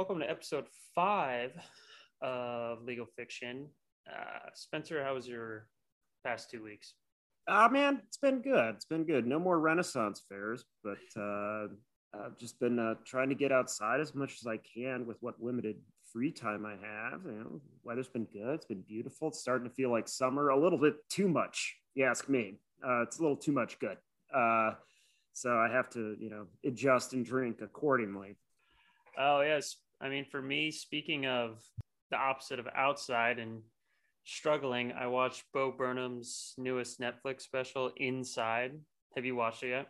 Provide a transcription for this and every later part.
Welcome to episode five of Legal Fiction. Uh, Spencer, how was your past two weeks? Ah, man, it's been good. It's been good. No more Renaissance fairs, but uh, I've just been uh, trying to get outside as much as I can with what limited free time I have. You know, weather's been good. It's been beautiful. It's starting to feel like summer. A little bit too much, you ask me. Uh, it's a little too much good. Uh, so I have to, you know, adjust and drink accordingly. Oh yes, I mean for me, speaking of the opposite of outside and struggling, I watched Bo Burnham's newest Netflix special, Inside. Have you watched it yet?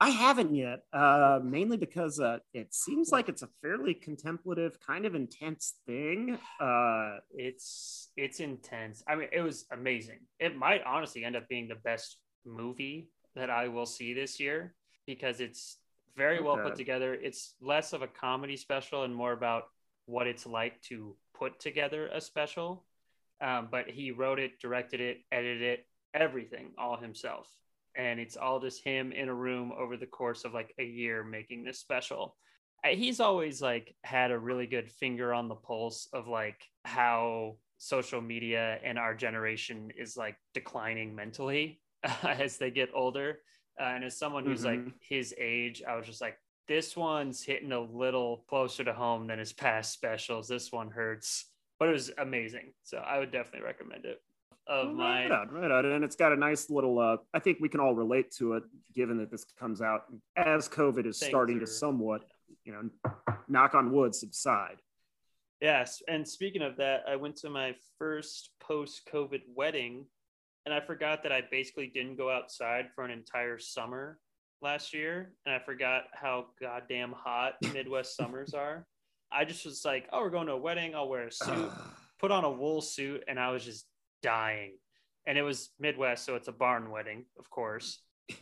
I haven't yet, uh, mainly because uh, it seems like it's a fairly contemplative, kind of intense thing. Uh, It's it's intense. I mean, it was amazing. It might honestly end up being the best movie that I will see this year because it's very well put together. It's less of a comedy special and more about what it's like to put together a special. Um, but he wrote it, directed it, edited it, everything all himself. And it's all just him in a room over the course of like a year making this special. Uh, He's always like had a really good finger on the pulse of like how social media and our generation is like declining mentally as they get older. Uh, and as someone who's like Mhm. his age, I was just like, this one's hitting a little closer to home than his past specials. This one hurts, but it was amazing. So I would definitely recommend it. Of my right on, right on. And it's got a nice little, uh, I think we can all relate to it, given that this comes out as COVID is starting to somewhat, you know, knock on wood, subside. Yes, and speaking of that, I went to my first post-COVID wedding, and I forgot that I basically didn't go outside for an entire summer last year, and I forgot how goddamn hot Midwest summers are. I just was like, "Oh, we're going to a wedding. I'll wear a suit." Put on a wool suit, and I was just dying. And it was Midwest, so it's a barn wedding, of course.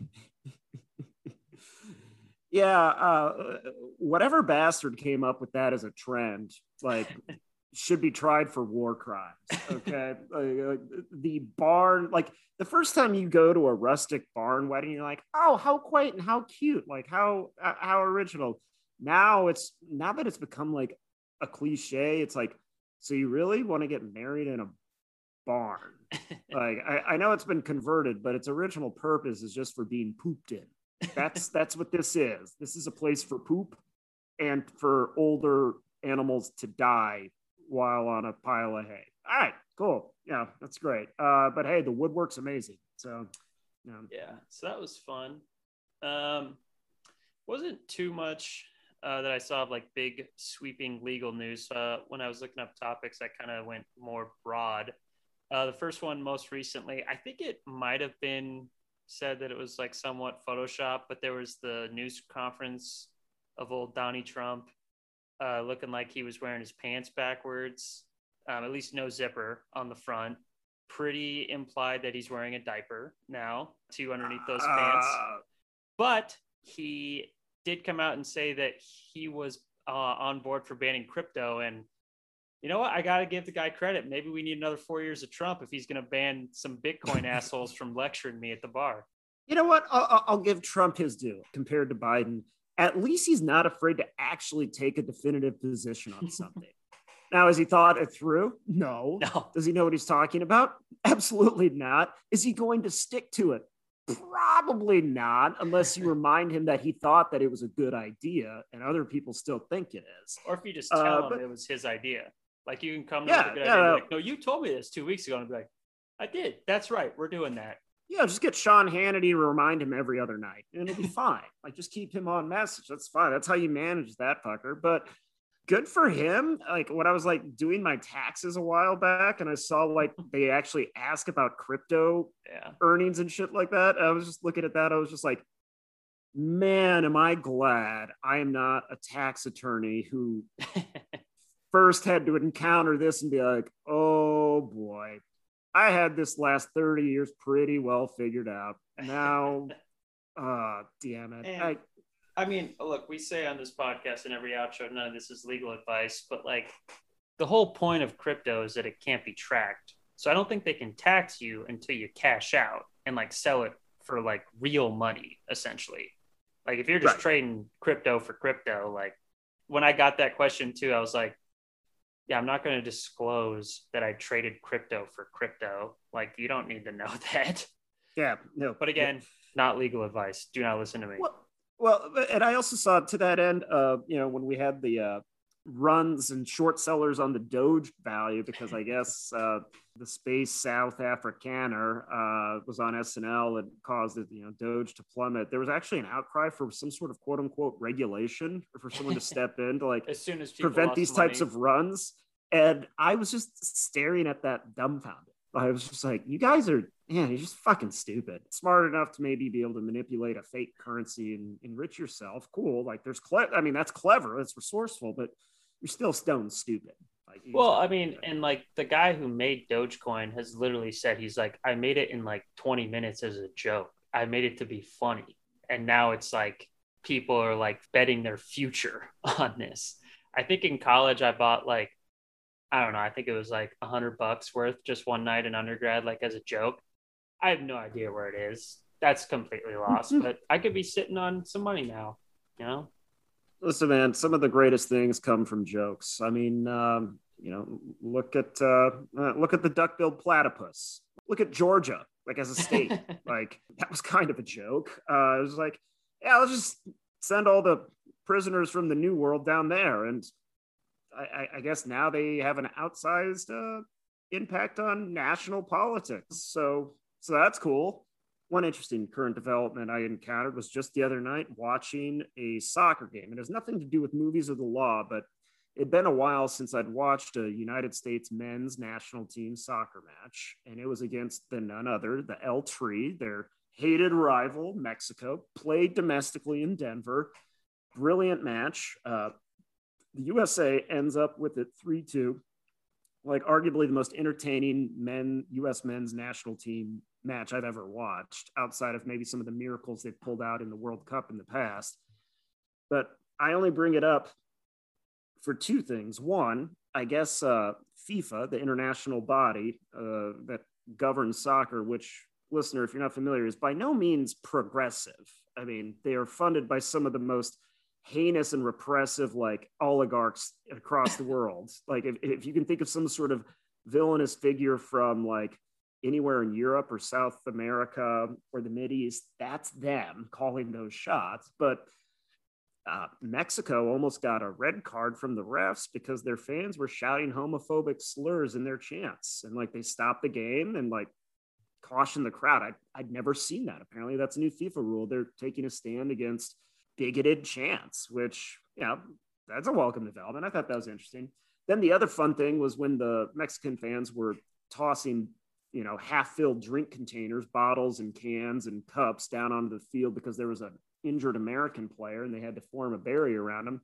yeah, uh, whatever bastard came up with that as a trend, like, should be tried for war crimes. Okay, uh, the barn, like the first time you go to a rustic barn wedding, you're like, oh, how quaint and how cute, like how uh, how original. Now it's now that it's become like a cliche. It's like, so you really want to get married in a barn? like I, I know it's been converted, but its original purpose is just for being pooped in. That's that's what this is. This is a place for poop and for older animals to die while on a pile of hay. All right, cool. Yeah, that's great. Uh, but hey, the woodwork's amazing. So, know, yeah so that was fun um wasn't too much uh, that i saw of like big sweeping legal news uh, when i was looking up topics i kind of went more broad uh, the first one most recently i think it might have been said that it was like somewhat photoshop but there was the news conference of old donnie trump uh, looking like he was wearing his pants backwards um, at least no zipper on the front pretty implied that he's wearing a diaper now to underneath those pants. uh, But he did come out and say that he was uh, on board for banning crypto. And you know what? I got to give the guy credit. Maybe we need another four years of Trump if he's going to ban some Bitcoin assholes from lecturing me at the bar. you know what? I'll- I'll give Trump his due compared to Biden. At least he's not afraid to actually take a definitive position on something. now, has he thought it through? No. No. Does he know what he's talking about? Absolutely not. Is he going to stick to it? Probably not, unless you remind him that he thought that it was a good idea and other people still think it is. Or if you just Uh, tell him but- it was his idea. Like you can come Yeah, with a good yeah, idea. no. Like, no, you told me this two weeks ago. And I'd be like, I did. That's right. We're doing that. Yeah, just get Sean Hannity to remind him every other night and it'll be fine. Like, just keep him on message. That's fine. That's how you manage that fucker. But good for him. Like, when I was like doing my taxes a while back and I saw like they actually ask about crypto Yeah. earnings and shit like that. I was just looking at that. I was just like, man, am I glad I am not a tax attorney who first had to encounter this and be like, oh boy, I had this last 30 years pretty well figured out. Now, uh, damn it. And- I, I mean, look, we say on this podcast and every outro, none of this is legal advice, but like the whole point of crypto is that it can't be tracked. So I don't think they can tax you until you cash out and like sell it for like real money, essentially. Like if you're just Right. trading crypto for crypto, like when I got that question too, I was like, yeah, I'm not going to disclose that I traded crypto for crypto. Like, you don't need to know that. Yeah, no. But again, Yeah. not legal advice. Do not listen to me. Well, well, and I also saw to that end, uh, you know, when we had the uh, runs and short sellers on the Doge value, because I guess uh, the Space South Africaner uh, was on SNL and caused it, you know, Doge to plummet. There was actually an outcry for some sort of quote unquote regulation or for someone to step in to like as soon as prevent these types of runs. And I was just staring at that dumbfounded. I was just like, you guys are, man, you're just fucking stupid. Smart enough to maybe be able to manipulate a fake currency and enrich yourself. Cool. Like there's, cle- I mean, that's clever. That's resourceful, but you're still stone stupid. Like, Well, I mean, and like the guy who made Dogecoin has literally said he's like, I made it in like 20 minutes as a joke. I made it to be funny. And now it's like people are like betting their future on this. I think in college I bought like, I don't know, I think it was like a hundred bucks worth just one night in undergrad, like as a joke. I have no idea where it is. That's completely lost, but I could be sitting on some money now, you know? Listen, man, some of the greatest things come from jokes. I mean, um, you know, look at uh, uh, look at the duck-billed platypus. Look at Georgia, like as a state. like that was kind of a joke. Uh, it was like, yeah, let's just send all the prisoners from the New World down there, and I, I, I guess now they have an outsized uh, impact on national politics. So, so that's cool. One interesting current development I encountered was just the other night watching a soccer game. It has nothing to do with movies or the law, but it'd been a while since I'd watched a United States men's national team soccer match, and it was against the none other, the El Tri, their hated rival, Mexico, played domestically in Denver. Brilliant match. Uh, the USA ends up with it 3 2, like arguably the most entertaining men US men's national team match I've ever watched, outside of maybe some of the miracles they've pulled out in the World Cup in the past. But I only bring it up for two things. One, I guess uh, FIFA, the international body uh, that governs soccer, which, listener, if you're not familiar, is by no means progressive. I mean, they are funded by some of the most heinous and repressive like oligarchs across the world. Like, if, if you can think of some sort of villainous figure from like anywhere in Europe or South America or the Mid East, that's them calling those shots. But uh, Mexico almost got a red card from the refs because their fans were shouting homophobic slurs in their chants. And like they stopped the game and like cautioned the crowd. I, I'd never seen that. Apparently, that's a new FIFA rule. They're taking a stand against bigoted chants, which, you know, that's a welcome development. I thought that was interesting. Then the other fun thing was when the Mexican fans were tossing, you know, half filled drink containers, bottles and cans and cups down onto the field because there was an injured American player and they had to form a barrier around him.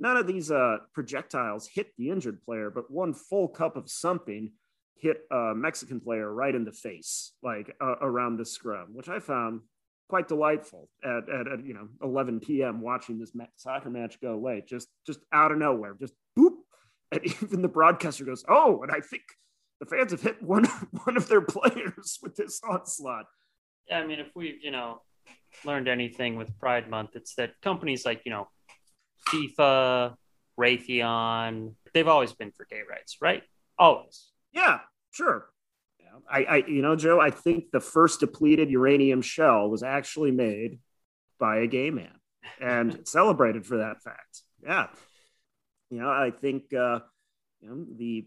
None of these uh, projectiles hit the injured player, but one full cup of something hit a Mexican player right in the face, like uh, around the scrum, which I found quite delightful at, at, at, you know 11 p.m. watching this soccer match go late, just just out of nowhere, just boop, and even the broadcaster goes, "Oh," and I think the fans have hit one one of their players with this onslaught. Yeah, I mean, if we've, you know, learned anything with Pride Month, it's that companies like, you know, FIFA, Raytheon, they've always been for gay rights, right? Always. Yeah, sure. Yeah, I, I, you know, Joe, I think the first depleted uranium shell was actually made by a gay man and celebrated for that fact. Yeah. You know, I think, uh, you know, the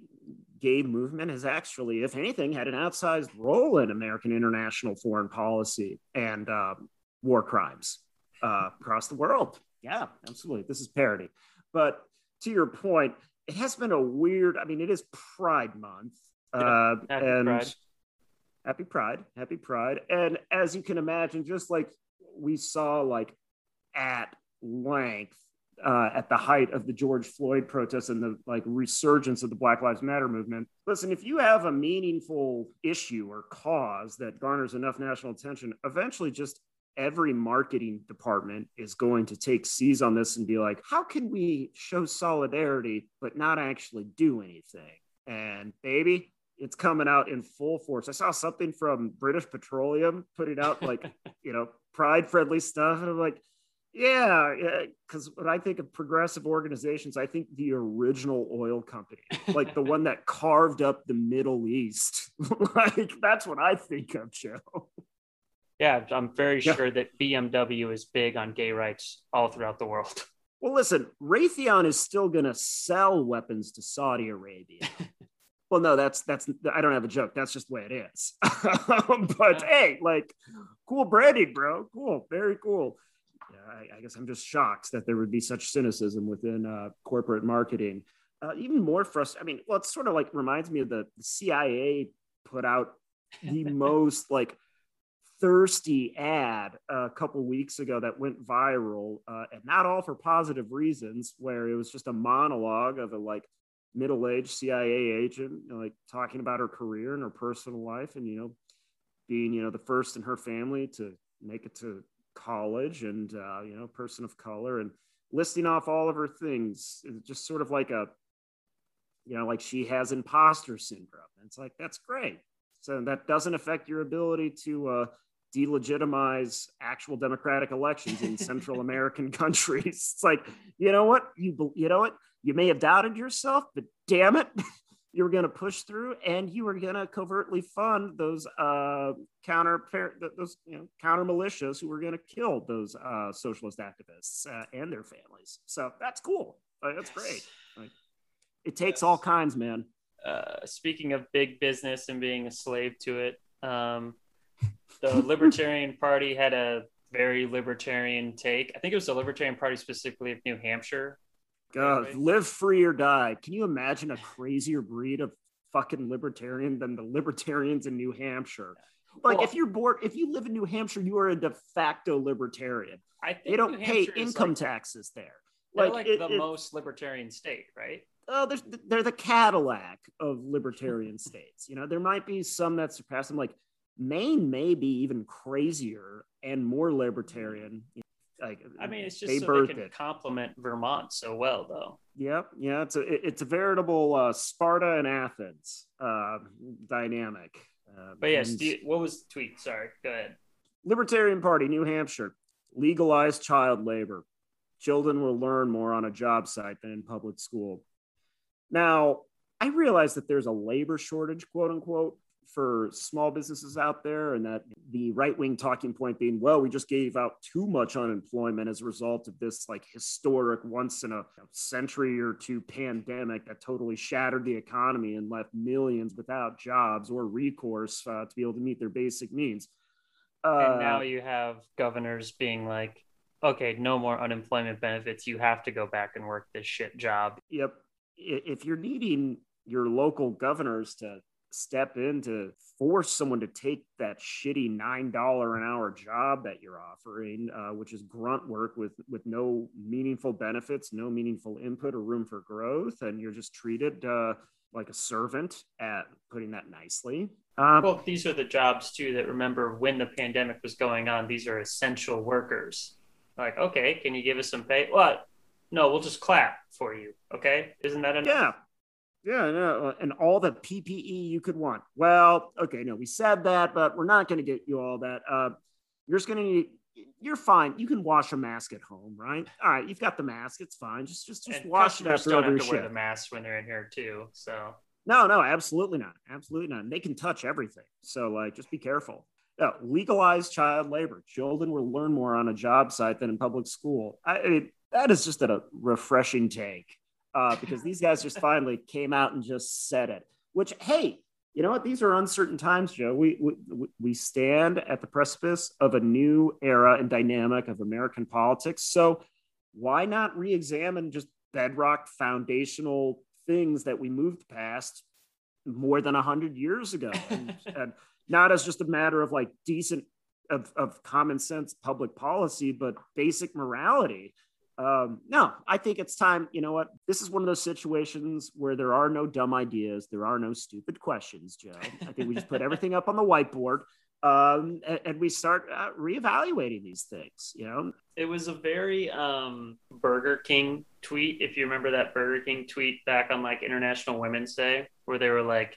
gay movement has actually, if anything, had an outsized role in American international foreign policy and uh, war crimes uh, across the world. Yeah, absolutely. This is parody. But to your point, it has been a weird, I mean, it is Pride Month. Uh, Happy and Pride. happy Pride, happy Pride. And as you can imagine, just like we saw, like at length uh, at the height of the George Floyd protests and the like resurgence of the Black Lives Matter movement. Listen, if you have a meaningful issue or cause that garners enough national attention, eventually just every marketing department is going to take seize on this and be like, how can we show solidarity but not actually do anything? And baby, it's coming out in full force. I saw something from British Petroleum putting out like, you know, pride friendly stuff. And I'm like, Yeah, because when I think of progressive organizations, I think the original oil company, like the one that carved up the Middle East. like that's what I think of, Joe. Yeah, I'm very yeah. sure that BMW is big on gay rights all throughout the world. Well, listen, Raytheon is still going to sell weapons to Saudi Arabia. well, no, that's that's I don't have a joke. That's just the way it is. but hey, like, cool branding, bro. Cool, very cool. Yeah, I, I, guess I'm just shocked that there would be such cynicism within uh, corporate marketing. Uh, even more frustrating. I mean, well, it sort of like reminds me of the, the CIA put out the most like thirsty ad a couple weeks ago that went viral, uh, and not all for positive reasons, where it was just a monologue of a like middle-aged CIA agent, you know, like talking about her career and her personal life, and you know, being you know the first in her family to make it to college, and uh, you know, person of color, and listing off all of her things, it's just sort of like a, you know, like she has imposter syndrome. And it's like that's great. So that doesn't affect your ability to uh, delegitimize actual democratic elections in Central American countries. It's like, you know what? You you know what? You may have doubted yourself, but damn it, you were going to push through, and you were going to covertly fund those uh, counter those you know counter militias who were going to kill those uh, socialist activists uh, and their families. So that's cool. Like, that's great. Like, it takes yes. all kinds, man. Uh, speaking of big business and being a slave to it, um, the Libertarian Party had a very libertarian take. I think it was the Libertarian Party specifically of New Hampshire. Uh, God, live free or die. Can you imagine a crazier breed of fucking libertarian than the libertarians in New Hampshire? Like well, if you're bored, if you live in New Hampshire, you are a de facto libertarian. I think they don't pay income like, taxes there. Like, like it, the it, most libertarian state, right? Oh, they're the Cadillac of libertarian states. You know, there might be some that surpass them. Like Maine may be even crazier and more libertarian. Like, I mean, it's just they so they can it. complement Vermont so well, though. Yep, yeah, it's a it's a veritable uh, Sparta and Athens uh, dynamic. Uh, but yes, you, what was the tweet? Sorry, go ahead. Libertarian Party, New Hampshire, legalize child labor. Children will learn more on a job site than in public school. Now, I realize that there's a labor shortage, quote unquote, for small businesses out there, and that the right wing talking point being, well, we just gave out too much unemployment as a result of this like historic once in a century or two pandemic that totally shattered the economy and left millions without jobs or recourse uh, to be able to meet their basic needs. Uh, and now you have governors being like, okay, no more unemployment benefits. You have to go back and work this shit job. Yep. If you're needing your local governors to step in to force someone to take that shitty nine dollar an hour job that you're offering, uh, which is grunt work with with no meaningful benefits, no meaningful input or room for growth, and you're just treated uh, like a servant. At putting that nicely. Um, well, these are the jobs too that remember when the pandemic was going on. These are essential workers. Like, okay, can you give us some pay? What? No, we'll just clap for you. Okay, isn't that enough? Yeah, yeah, no, uh, and all the PPE you could want. Well, okay, no, we said that, but we're not going to get you all that. Uh, you're just going to need. You're fine. You can wash a mask at home, right? All right, you've got the mask. It's fine. Just, just, just and wash it after don't every have to wear the mask when they're in here too. So no, no, absolutely not. Absolutely not. And they can touch everything. So like, just be careful. No, legalize child labor. Children will learn more on a job site than in public school. I, I mean, that is just a refreshing take uh, because these guys just finally came out and just said it. Which, hey, you know what? These are uncertain times, Joe. We, we we stand at the precipice of a new era and dynamic of American politics. So why not re-examine just bedrock foundational things that we moved past more than a hundred years ago, and, and not as just a matter of like decent of, of common sense public policy, but basic morality um, no, I think it's time. You know what? This is one of those situations where there are no dumb ideas, there are no stupid questions, Joe. I think we just put everything up on the whiteboard um, and, and, we start uh, reevaluating these things. You know, it was a very um, Burger King tweet. If you remember that Burger King tweet back on like International Women's Day, where they were like,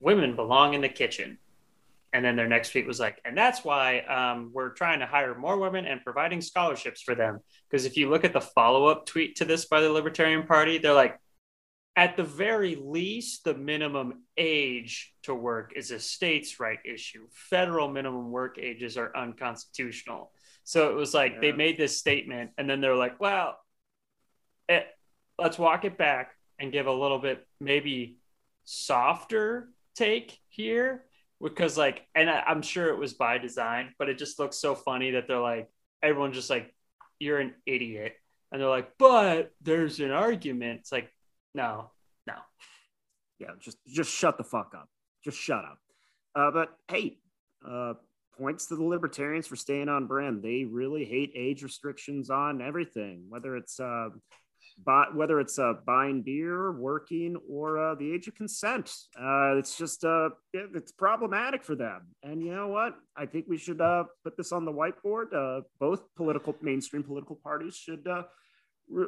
"Women belong in the kitchen." And then their next tweet was like, and that's why um, we're trying to hire more women and providing scholarships for them. Because if you look at the follow up tweet to this by the Libertarian Party, they're like, at the very least, the minimum age to work is a states' right issue. Federal minimum work ages are unconstitutional. So it was like yeah. they made this statement, and then they're like, well, it, eh, let's walk it back and give a little bit maybe softer take here because like and I, am sure it was by design but it just looks so funny that they're like everyone just like you're an idiot. And they're like but there's an argument. It's like no no. Yeah just just shut the fuck up. Just shut up. Uh, but hey uh, points to the libertarians for staying on brand. They really hate age restrictions on everything whether it's uh, but whether it's uh, buying beer, working, or uh, the age of consent. Uh, it's just uh, it, it's problematic for them. And you know what? I think we should uh, put this on the whiteboard. Uh, both political mainstream political parties should uh, re-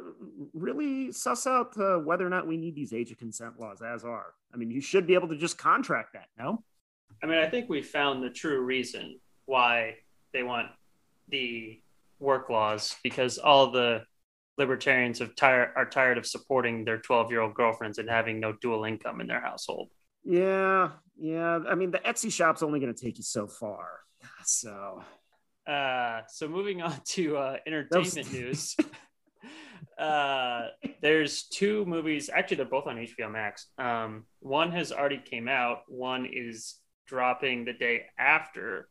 really suss out uh, whether or not we need these age of consent laws as are. I mean, you should be able to just contract that. No. I mean, I think we found the true reason why they want the work laws because all the libertarians have tired are tired of supporting their 12 year old girlfriends and having no dual income in their household. Yeah, yeah. I mean, the Etsy shop's only going to take you so far. So, uh, so moving on to uh, entertainment news. uh, there's two movies. Actually, they're both on HBO Max. Um, one has already came out. One is dropping the day after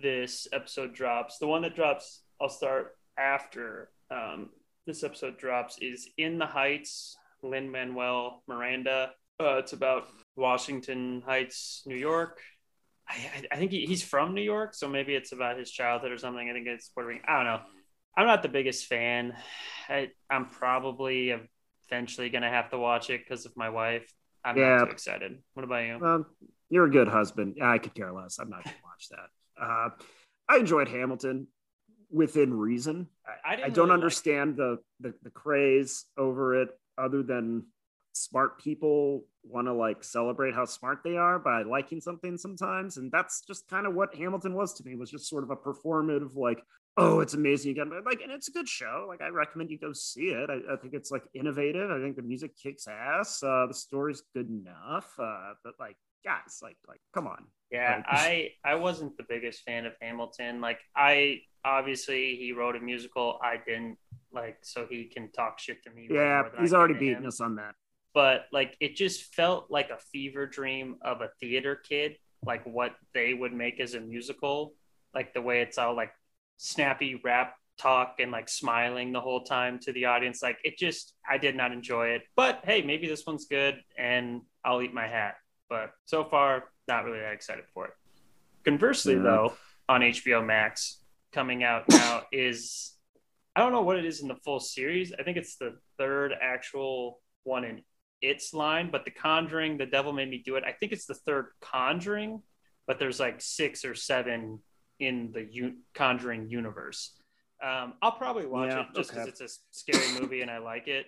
this episode drops. The one that drops, I'll start after um, this episode drops is In the Heights, Lin Manuel Miranda. Uh, it's about Washington Heights, New York. I, I think he, he's from New York, so maybe it's about his childhood or something. I think it's Puerto Rican. I don't know. I'm not the biggest fan. I, am probably eventually going to have to watch it because of my wife. I'm yeah. not too excited. What about you? Um, you're a good husband. I could care less. I'm not going to watch that. Uh, I enjoyed Hamilton within reason. I, I, I don't really understand like the, the the craze over it, other than smart people want to like celebrate how smart they are by liking something sometimes, and that's just kind of what Hamilton was to me. Was just sort of a performative, like, oh, it's amazing again, like, and it's a good show. Like, I recommend you go see it. I, I think it's like innovative. I think the music kicks ass. Uh, the story's good enough, uh, but like guys like like come on yeah like, i i wasn't the biggest fan of hamilton like i obviously he wrote a musical. I didn't like so he can talk shit to me yeah he's already beaten us on that. But like it just felt like a fever dream of a theater kid like what they would make as a musical. Like the way it's all like snappy rap talk and like smiling the whole time to the audience. Like it just i did not enjoy it. But hey maybe this one's good and i'll eat my hat. But so far, not really that excited for it. Conversely, yeah. though, on HBO Max coming out now is I don't know what it is in the full series. I think it's the third actual one in its line, but The Conjuring, The Devil Made Me Do It. I think it's the third Conjuring, but there's like six or seven in the U- Conjuring universe. Um, I'll probably watch yeah, it just because okay. it's a scary movie and I like it.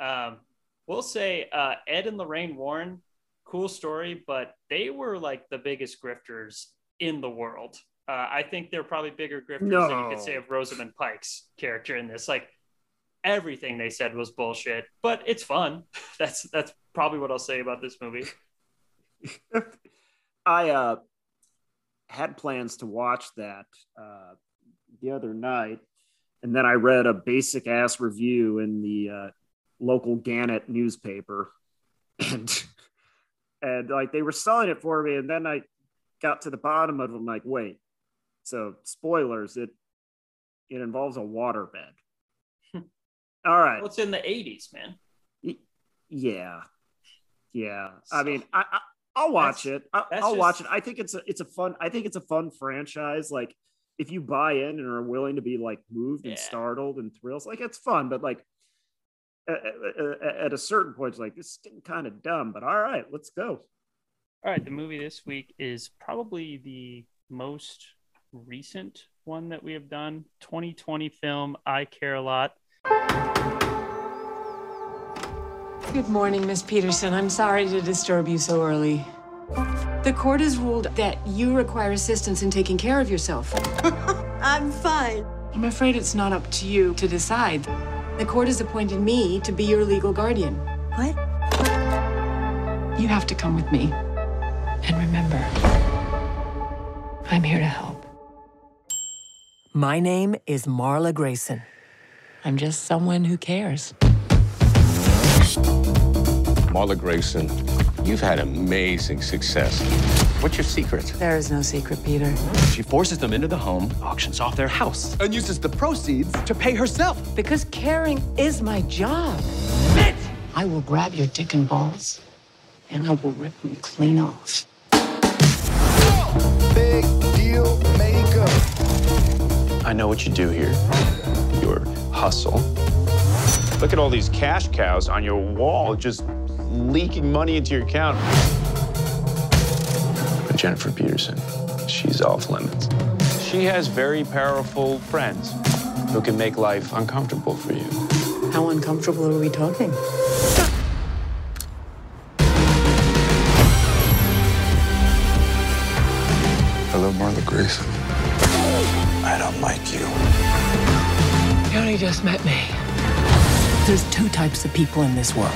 Um, we'll say uh, Ed and Lorraine Warren cool story, but they were like the biggest grifters in the world. Uh, I think they're probably bigger grifters no. than you could say of Rosamund Pike's character in this. Like everything they said was bullshit, but it's fun. That's that's probably what I'll say about this movie. I uh, had plans to watch that uh, the other night, and then I read a basic ass review in the uh, local Gannett newspaper, and and like they were selling it for me and then i got to the bottom of them like wait so spoilers it it involves a waterbed. Hmm. All right. What's well, in the 80s man. Yeah. Yeah. So, i mean i, I will watch it. I, will just... watch it. I think it's a it's a fun i think it's a fun franchise. Like if you buy in and are willing to be like moved yeah. and startled and thrills like it's fun but like at, a certain point, it's like this is getting kind of dumb, but all right, let's go. All right, the movie this week is probably the most recent one that we have done 2020 film I Care a Lot. Good morning, Miss Peterson. I'm sorry to disturb you so early. The court has ruled that you require assistance in taking care of yourself. I'm fine. I'm afraid it's not up to you to decide. The court has appointed me to be your legal guardian. What? You have to come with me. And remember, I'm here to help. My name is Marla Grayson. I'm just someone who cares. Marla Grayson, you've had amazing success. What's your secret? There is no secret, Peter. She forces them into the home, auctions off their house, and uses the proceeds to pay herself. Because caring is my job. I will grab your dick and balls, and I will rip them clean off. Big deal maker. I know what you do here. Your hustle. Look at all these cash cows on your wall just leaking money into your account. But Jennifer Peterson, she's off limits. She has very powerful friends who can make life uncomfortable for you. How uncomfortable are we talking? Hello, Marla Grayson. I don't like you. You only just met me. There's two types of people in this world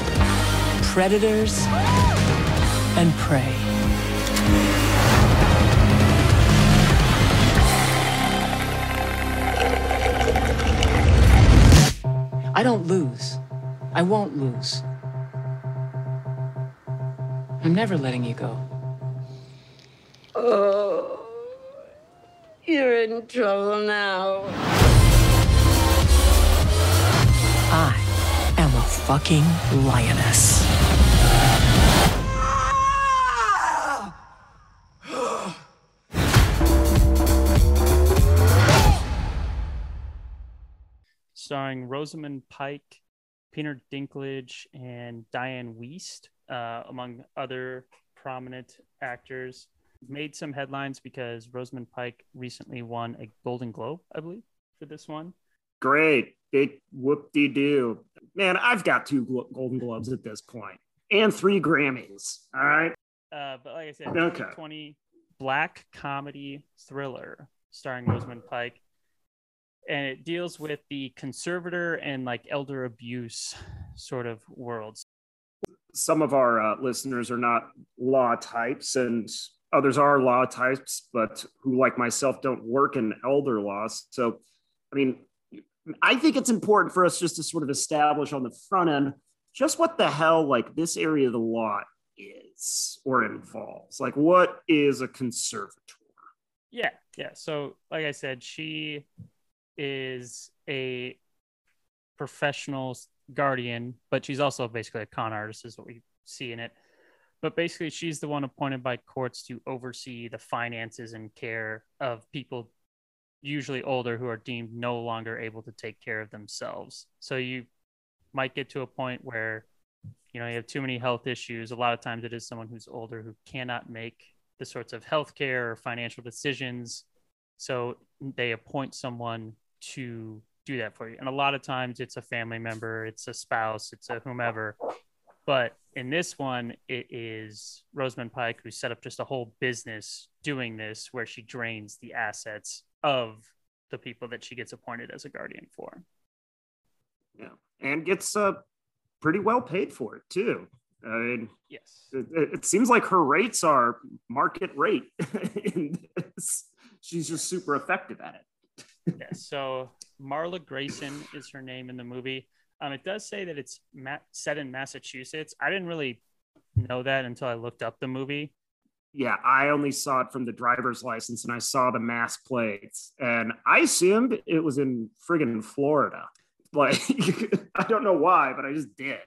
predators and prey. I don't lose. I won't lose. I'm never letting you go. Oh, you're in trouble now. I am a fucking lioness. starring Rosamund Pike, Peter Dinklage, and Dianne Wiest, uh, among other prominent actors. Made some headlines because Rosamund Pike recently won a Golden Globe, I believe, for this one. Great. Big whoop de doo. Man, I've got two Golden Globes at this point and three Grammys. All right. Uh, but like I said, Okay. 2020 black comedy thriller starring Rosamund Pike. And it deals with the conservator and like elder abuse sort of worlds. Some of our uh, listeners are not law types and others are law types, but who, like myself, don't work in elder law. So, I mean, I think it's important for us just to sort of establish on the front end just what the hell like this area of the law is or involves. Like, what is a conservator? Yeah, yeah. So, like I said, she is a professional guardian, but she's also basically a con artist, is what we see in it. But basically, she's the one appointed by courts to oversee the finances and care of people, usually older, who are deemed no longer able to take care of themselves. So, you might get to a point where you know you have too many health issues. A lot of times, it is someone who's older who cannot make the sorts of health care or financial decisions so they appoint someone to do that for you. And a lot of times it's a family member, it's a spouse, it's a whomever. But in this one, it is Rosamund Pike who set up just a whole business doing this where she drains the assets of the people that she gets appointed as a guardian for. Yeah. And gets uh, pretty well paid for it, too. I mean, Yes. it, it seems like her rates are market rate. in this. She's just super effective at it. yeah. So Marla Grayson is her name in the movie. Um, it does say that it's ma- set in Massachusetts. I didn't really know that until I looked up the movie. Yeah, I only saw it from the driver's license and I saw the mass plates, and I assumed it was in friggin' Florida. Like, I don't know why, but I just did.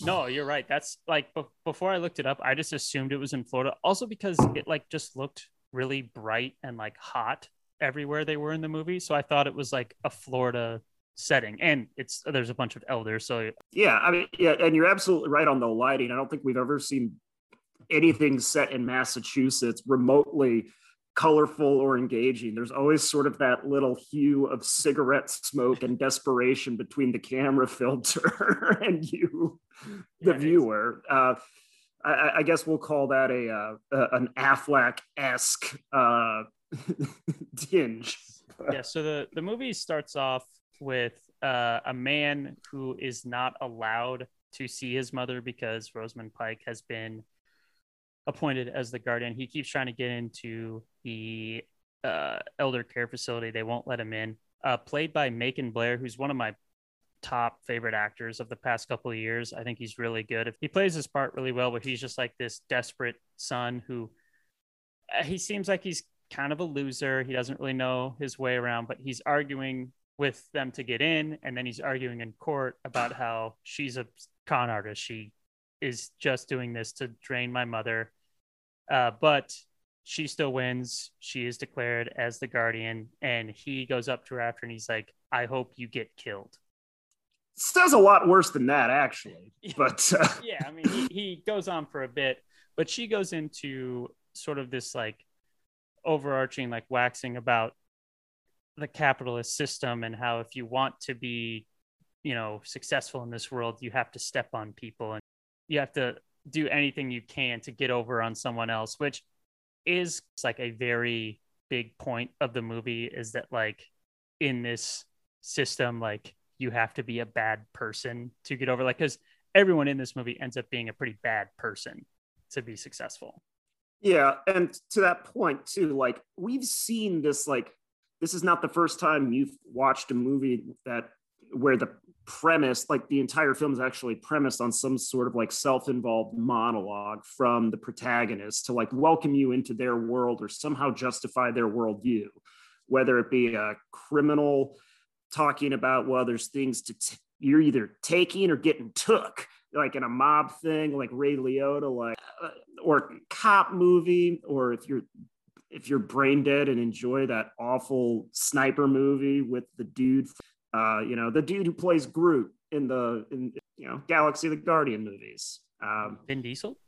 No, you're right. That's like be- before I looked it up, I just assumed it was in Florida. Also because it like just looked really bright and like hot everywhere they were in the movie, so I thought it was like a Florida setting. And it's there's a bunch of elders, so Yeah, I mean, yeah, and you're absolutely right on the lighting. I don't think we've ever seen anything set in Massachusetts remotely colorful or engaging. There's always sort of that little hue of cigarette smoke and desperation between the camera filter and you, the Yeah, viewer. Uh, I, I guess we'll call that a uh, an Affleck esque uh, tinge. yeah. So the the movie starts off with uh, a man who is not allowed to see his mother because Rosamund Pike has been appointed as the guardian. He keeps trying to get into the uh, elder care facility. They won't let him in. Uh, played by Macon Blair, who's one of my top favorite actors of the past couple of years. I think he's really good. He plays his part really well, but he's just like this desperate son who uh, he seems like he's kind of a loser. He doesn't really know his way around, but he's arguing with them to get in, and then he's arguing in court about how she's a con artist. She is just doing this to drain my mother. Uh, but she still wins. She is declared as the guardian, and he goes up to her after and he's like, I hope you get killed. Says a lot worse than that, actually. But uh... yeah, I mean, he, he goes on for a bit, but she goes into sort of this like overarching, like waxing about the capitalist system and how if you want to be, you know, successful in this world, you have to step on people and you have to do anything you can to get over on someone else, which is like a very big point of the movie is that like in this system like you have to be a bad person to get over like cuz everyone in this movie ends up being a pretty bad person to be successful. Yeah, and to that point too like we've seen this like this is not the first time you've watched a movie that where the premise like the entire film is actually premised on some sort of like self-involved monologue from the protagonist to like welcome you into their world or somehow justify their worldview whether it be a criminal talking about well there's things to t- you're either taking or getting took like in a mob thing like ray liotta like uh, or cop movie or if you're if you're brain dead and enjoy that awful sniper movie with the dude uh, you know, the dude who plays Groot in the in you know Galaxy of the Guardian movies. Um, Vin Diesel.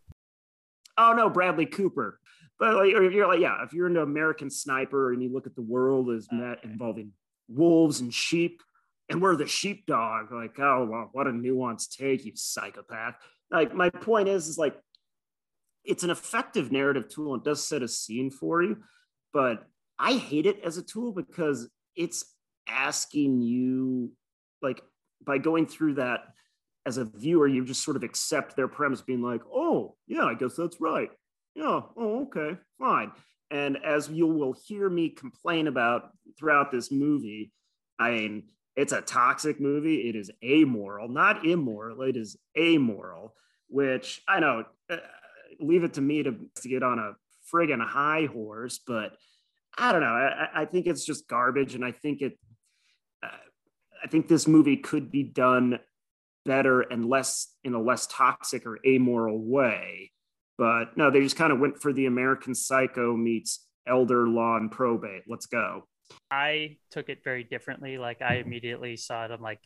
Oh no, Bradley Cooper. But like, or if you're like, yeah, if you're an American sniper and you look at the world as met involving wolves and sheep, and we're the sheepdog, like, oh, well, what a nuanced take, you psychopath. Like, my point is, is like, it's an effective narrative tool and does set a scene for you, but I hate it as a tool because it's asking you like by going through that as a viewer you just sort of accept their premise being like oh yeah i guess that's right. Yeah oh okay fine. And as you will hear me complain about throughout this movie i mean it's a toxic movie. It is amoral not immoral. It is amoral which i know uh, leave it to me to, to get on a friggin' high horse but i don't know I, I think it's just garbage and i think it uh, I think this movie could be done better and less in a less toxic or amoral way. But no, they just kind of went for the American Psycho meets elder law and probate. Let's go. I took it very differently. Like I immediately saw it. I'm like,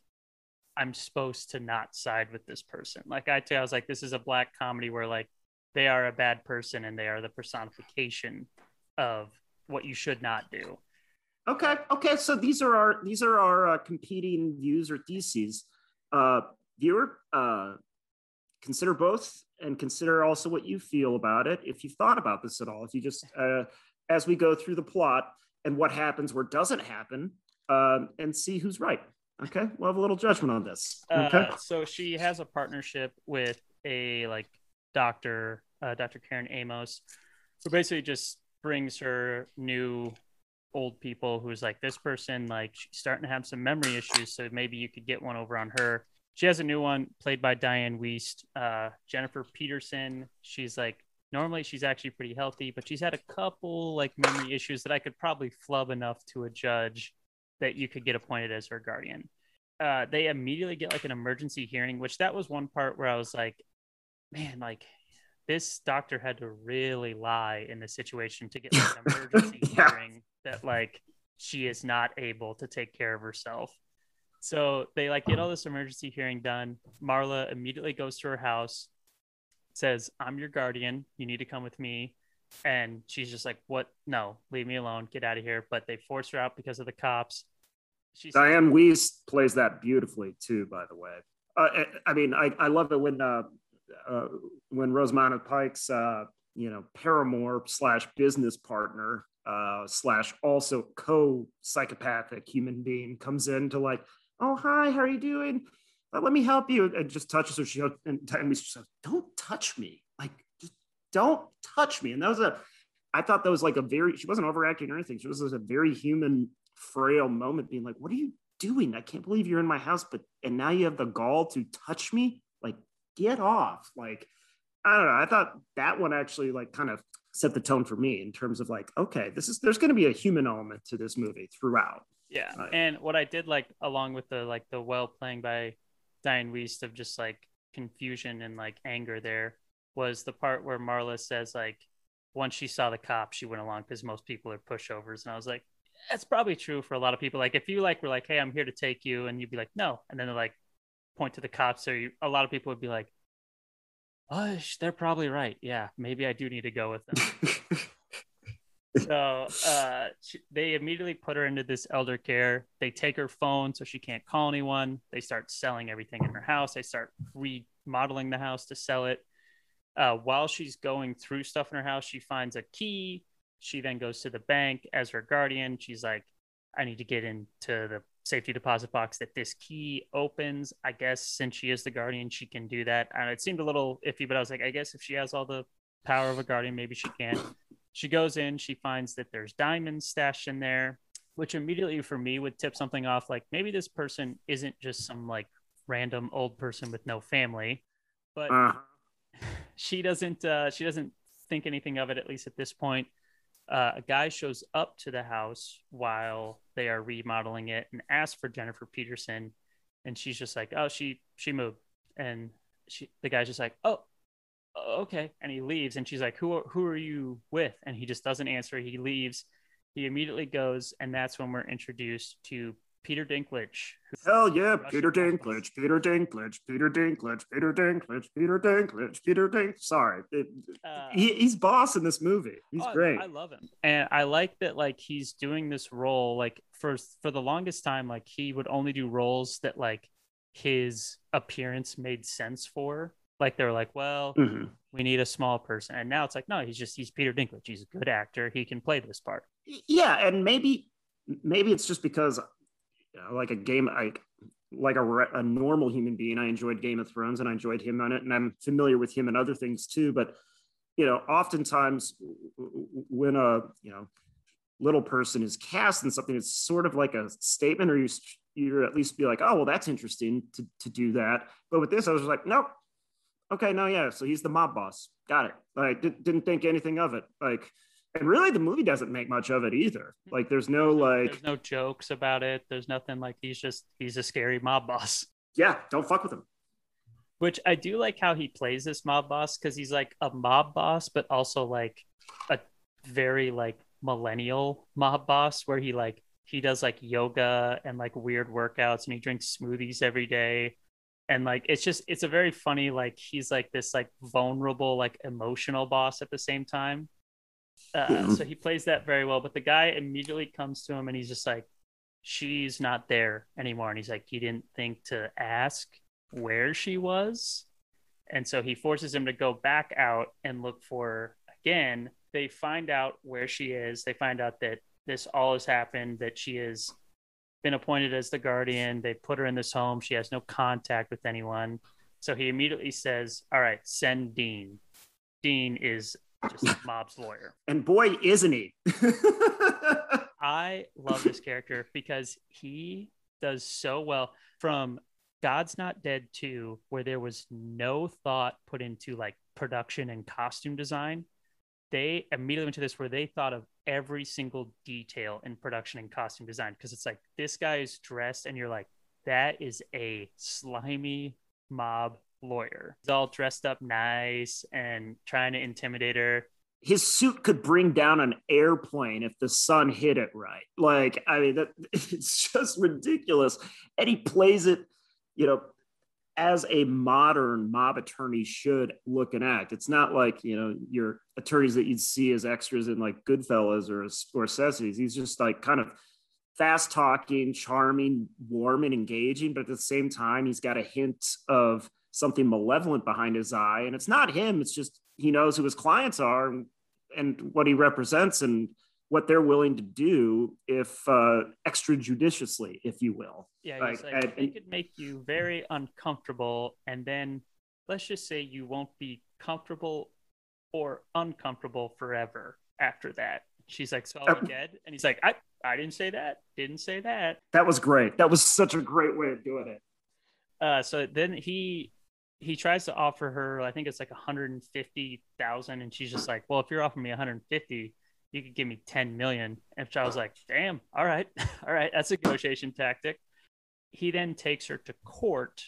I'm supposed to not side with this person. Like I, I was like, this is a black comedy where like they are a bad person and they are the personification of what you should not do. Okay. Okay. So these are our these are our uh, competing views or theses. Uh, viewer, uh, consider both and consider also what you feel about it. If you've thought about this at all, if you just uh, as we go through the plot and what happens where doesn't happen, um, and see who's right. Okay, we'll have a little judgment on this. Uh, okay. Uh, so she has a partnership with a like doctor, uh, Dr. Karen Amos, who basically just brings her new old people who's like this person like she's starting to have some memory issues so maybe you could get one over on her she has a new one played by dianne wiest uh, jennifer peterson she's like normally she's actually pretty healthy but she's had a couple like memory issues that i could probably flub enough to a judge that you could get appointed as her guardian uh, they immediately get like an emergency hearing which that was one part where i was like man like this doctor had to really lie in the situation to get like an emergency yeah. hearing that like she is not able to take care of herself. So they like get all this emergency hearing done. Marla immediately goes to her house, says, "I'm your guardian. You need to come with me." And she's just like, "What? No, leave me alone. Get out of here." But they force her out because of the cops. She's Dianne Wiest plays that beautifully too, by the way. Uh, I mean, I, I love it when uh, uh, when Rosamund Pike's, uh, you know, paramour slash business partner uh, slash also co psychopathic human being comes in to like, oh hi, how are you doing? Uh, let me help you, and just touches her. She and, and she says, "Don't touch me, like just don't touch me." And that was a, I thought that was like a very. She wasn't overacting or anything. She was just a very human, frail moment, being like, "What are you doing? I can't believe you're in my house, but and now you have the gall to touch me. Get off. Like, I don't know. I thought that one actually like kind of set the tone for me in terms of like, okay, this is there's going to be a human element to this movie throughout. Yeah, uh, and what I did like along with the like the well playing by Dianne Wiest of just like confusion and like anger there was the part where Marla says like once she saw the cop she went along because most people are pushovers and I was like that's probably true for a lot of people. Like if you like were like, "Hey, I'm here to take you," and you'd be like, "No," and then they're like, point to the cops, or you, a lot of people would be like, "Oh, they're probably right. Yeah, maybe I do need to go with them." so uh, she, they immediately put her into this elder care. They take her phone so she can't call anyone. They start selling everything in her house. They start remodeling the house to sell it. Uh, while she's going through stuff in her house, she finds a key she then goes to the bank as her guardian. She's like, I need to get into the safety deposit box that this key opens. I guess since she is the guardian, she can do that. And it seemed a little iffy, but I was like, I guess if she has all the power of a guardian, maybe she can. She goes in, she finds that there's diamonds stashed in there, which immediately for me would tip something off like maybe this person isn't just some like random old person with no family, but uh. she doesn't uh, she doesn't think anything of it at least at this point uh, a guy shows up to the house while they are remodeling it and asks for Jennifer Peterson, and she's just like, "Oh, she she moved," and she the guy's just like, "Oh, okay," and he leaves, and she's like, "Who who are you with?" And he just doesn't answer. He leaves. He immediately goes, and that's when we're introduced to Peter Dinklage. Hell yeah, Peter Dinklage, Peter Dinklage, Peter Dinklage, Peter Dinklage, Peter Dinklage, Peter Dinklage. Sorry, it, uh, he, he's boss in this movie. He's oh, great. I love him, and I like that. Like he's doing this role. Like for for the longest time, like he would only do roles that like his appearance made sense for. Like they're like, well, mm-hmm. we need a small person, and now it's like, no, he's just he's Peter Dinklage. He's a good actor. He can play this part. Yeah, and maybe maybe it's just because like a game like like a, a normal human being. I enjoyed game of thrones and i enjoyed him on it and i'm familiar with him and other things too but you know oftentimes when a you know little person is cast in something it's sort of like a statement or you you at least be like oh well that's interesting to, to do that. But with this i was like nope. Okay no yeah so he's the mob boss. Got it. Like didn't think anything of it. Like and really the movie doesn't make much of it either. Mm-hmm. Like there's no like there's no jokes about it. There's nothing like he's just he's a scary mob boss. Yeah don't fuck with him. Which i do like how he plays this mob boss because he's like a mob boss but also like a very like millennial mob boss where he like he does like yoga and like weird workouts and he drinks smoothies every day. And like it's just it's a very funny like he's like this like vulnerable like emotional boss at the same time uh, so he plays that very well. But the guy immediately comes to him and he's just like, she's not there anymore. And he's like, he didn't think to ask where she was. And so he forces him to go back out and look for her again. They find out where she is. They find out that this all has happened, that she has been appointed as the guardian. They put her in this home. She has no contact with anyone. So he immediately says, All right, send Dean. Dean is just mob's lawyer. And boy, isn't he? I love this character because he does so well from God's Not Dead 2, where there was no thought put into like production and costume design. They immediately went to this where they thought of every single detail in production and costume design because it's like this guy is dressed and you're like, that is a slimy mob lawyer. He's all dressed up nice and trying to intimidate her. His suit could bring down an airplane if the sun hit it right. Like, I mean, that, it's just ridiculous. And he plays it, you know, as a modern mob attorney should look and act. It's not like, you know, your attorneys that you'd see as extras in like Goodfellas or Scorsese's. He's just like kind of fast talking, charming, warm, and engaging. But at the same time, he's got a hint of something malevolent behind his eye. And it's not him, it's just he knows who his clients are and, and what he represents and what they're willing to do if uh, extrajudiciously, if you will. Yeah, Like, like, he could make you very uncomfortable, and then let's just say you won't be comfortable or uncomfortable forever after that. She's like, "So we Uh, dead?" And he's like, "I I didn't say that. Didn't say that." That was great. That was such a great way of doing it. Uh, so then he he tries to offer her, I think it's like 150,000, and she's just like, "Well, if you're offering me 150, you could give me 10 million." And I was like, "Damn, all right, all right, that's a negotiation tactic." He then takes her to court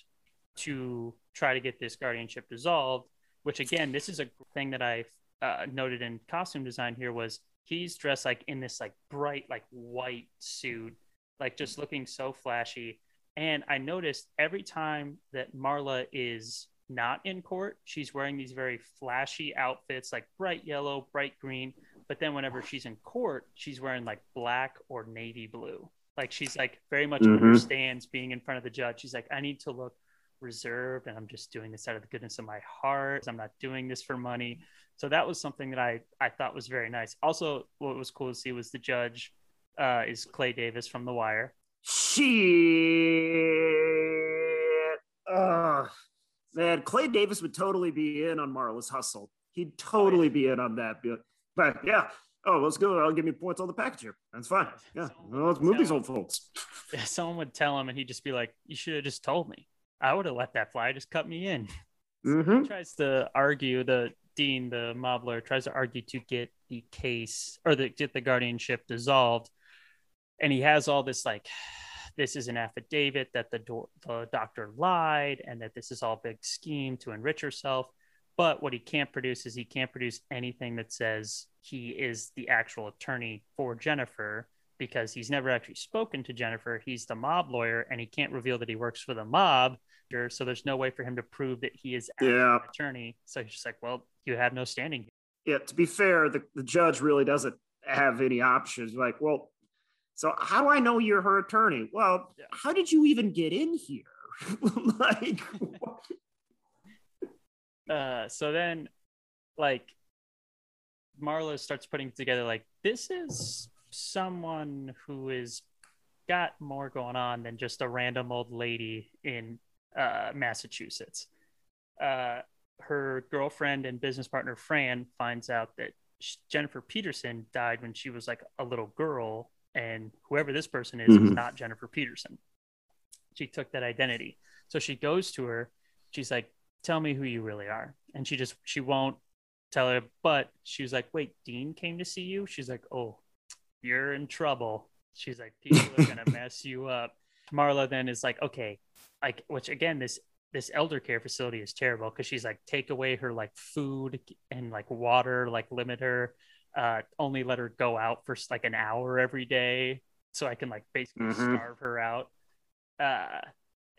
to try to get this guardianship dissolved. Which again, this is a thing that I uh, noted in costume design here was he's dressed like in this like bright like white suit, like just looking so flashy. And I noticed every time that Marla is not in court, she's wearing these very flashy outfits, like bright yellow, bright green. But then whenever she's in court, she's wearing like black or navy blue. Like she's like very much Mhm. understands being in front of the judge. She's like, I need to look reserved and I'm just doing this out of the goodness of my heart. I'm not doing this for money. So that was something that I, I thought was very nice. Also, what was cool to see was the judge uh, is Clay Davis from The Wire. Shit. Ugh. Man, Clay Davis would totally be in on Marla's hustle. He'd totally be in on that. But, but yeah. Oh, let's go. I'll give me points on the package here. That's fine. Yeah. Well, it's movies, old folks. Yeah, someone would tell him and he'd just be like, You should have just told me. I would have let that fly. Just cut me in. Mm-hmm. He tries to argue, the dean, the mobler, tries to argue to get the case or the, get the guardianship dissolved. And he has all this like, this is an affidavit that the, do- the doctor lied and that this is all big scheme to enrich herself. But what he can't produce is he can't produce anything that says he is the actual attorney for Jennifer because he's never actually spoken to Jennifer. He's the mob lawyer and he can't reveal that he works for the mob. So there's no way for him to prove that he is Yeah. an attorney. So he's just like, well, you have no standing. here. Yeah. To be fair, the, the judge really doesn't have any options. Like, well, so how do I know you're her attorney? Well, how did you even get in here? like, Uh, so then, like, Marla starts putting together like this is someone who is got more going on than just a random old lady in uh, Massachusetts. Uh, her girlfriend and business partner Fran finds out that Jennifer Peterson died when she was like a little girl, and whoever this person is is Mhm. not Jennifer Peterson. She took that identity, so she goes to her. She's like, "Tell me who you really are," and she just she won't tell her. But she was like, "Wait, Dean came to see you." She's like, "Oh, you're in trouble." She's like, "People are gonna mess you up." Marla then is like, "Okay, like," which again, this this elder care facility is terrible because she's like, take away her like food and like water, like limit her, uh, only let her go out for like an hour every day, so I can like basically Mhm. starve her out. Uh,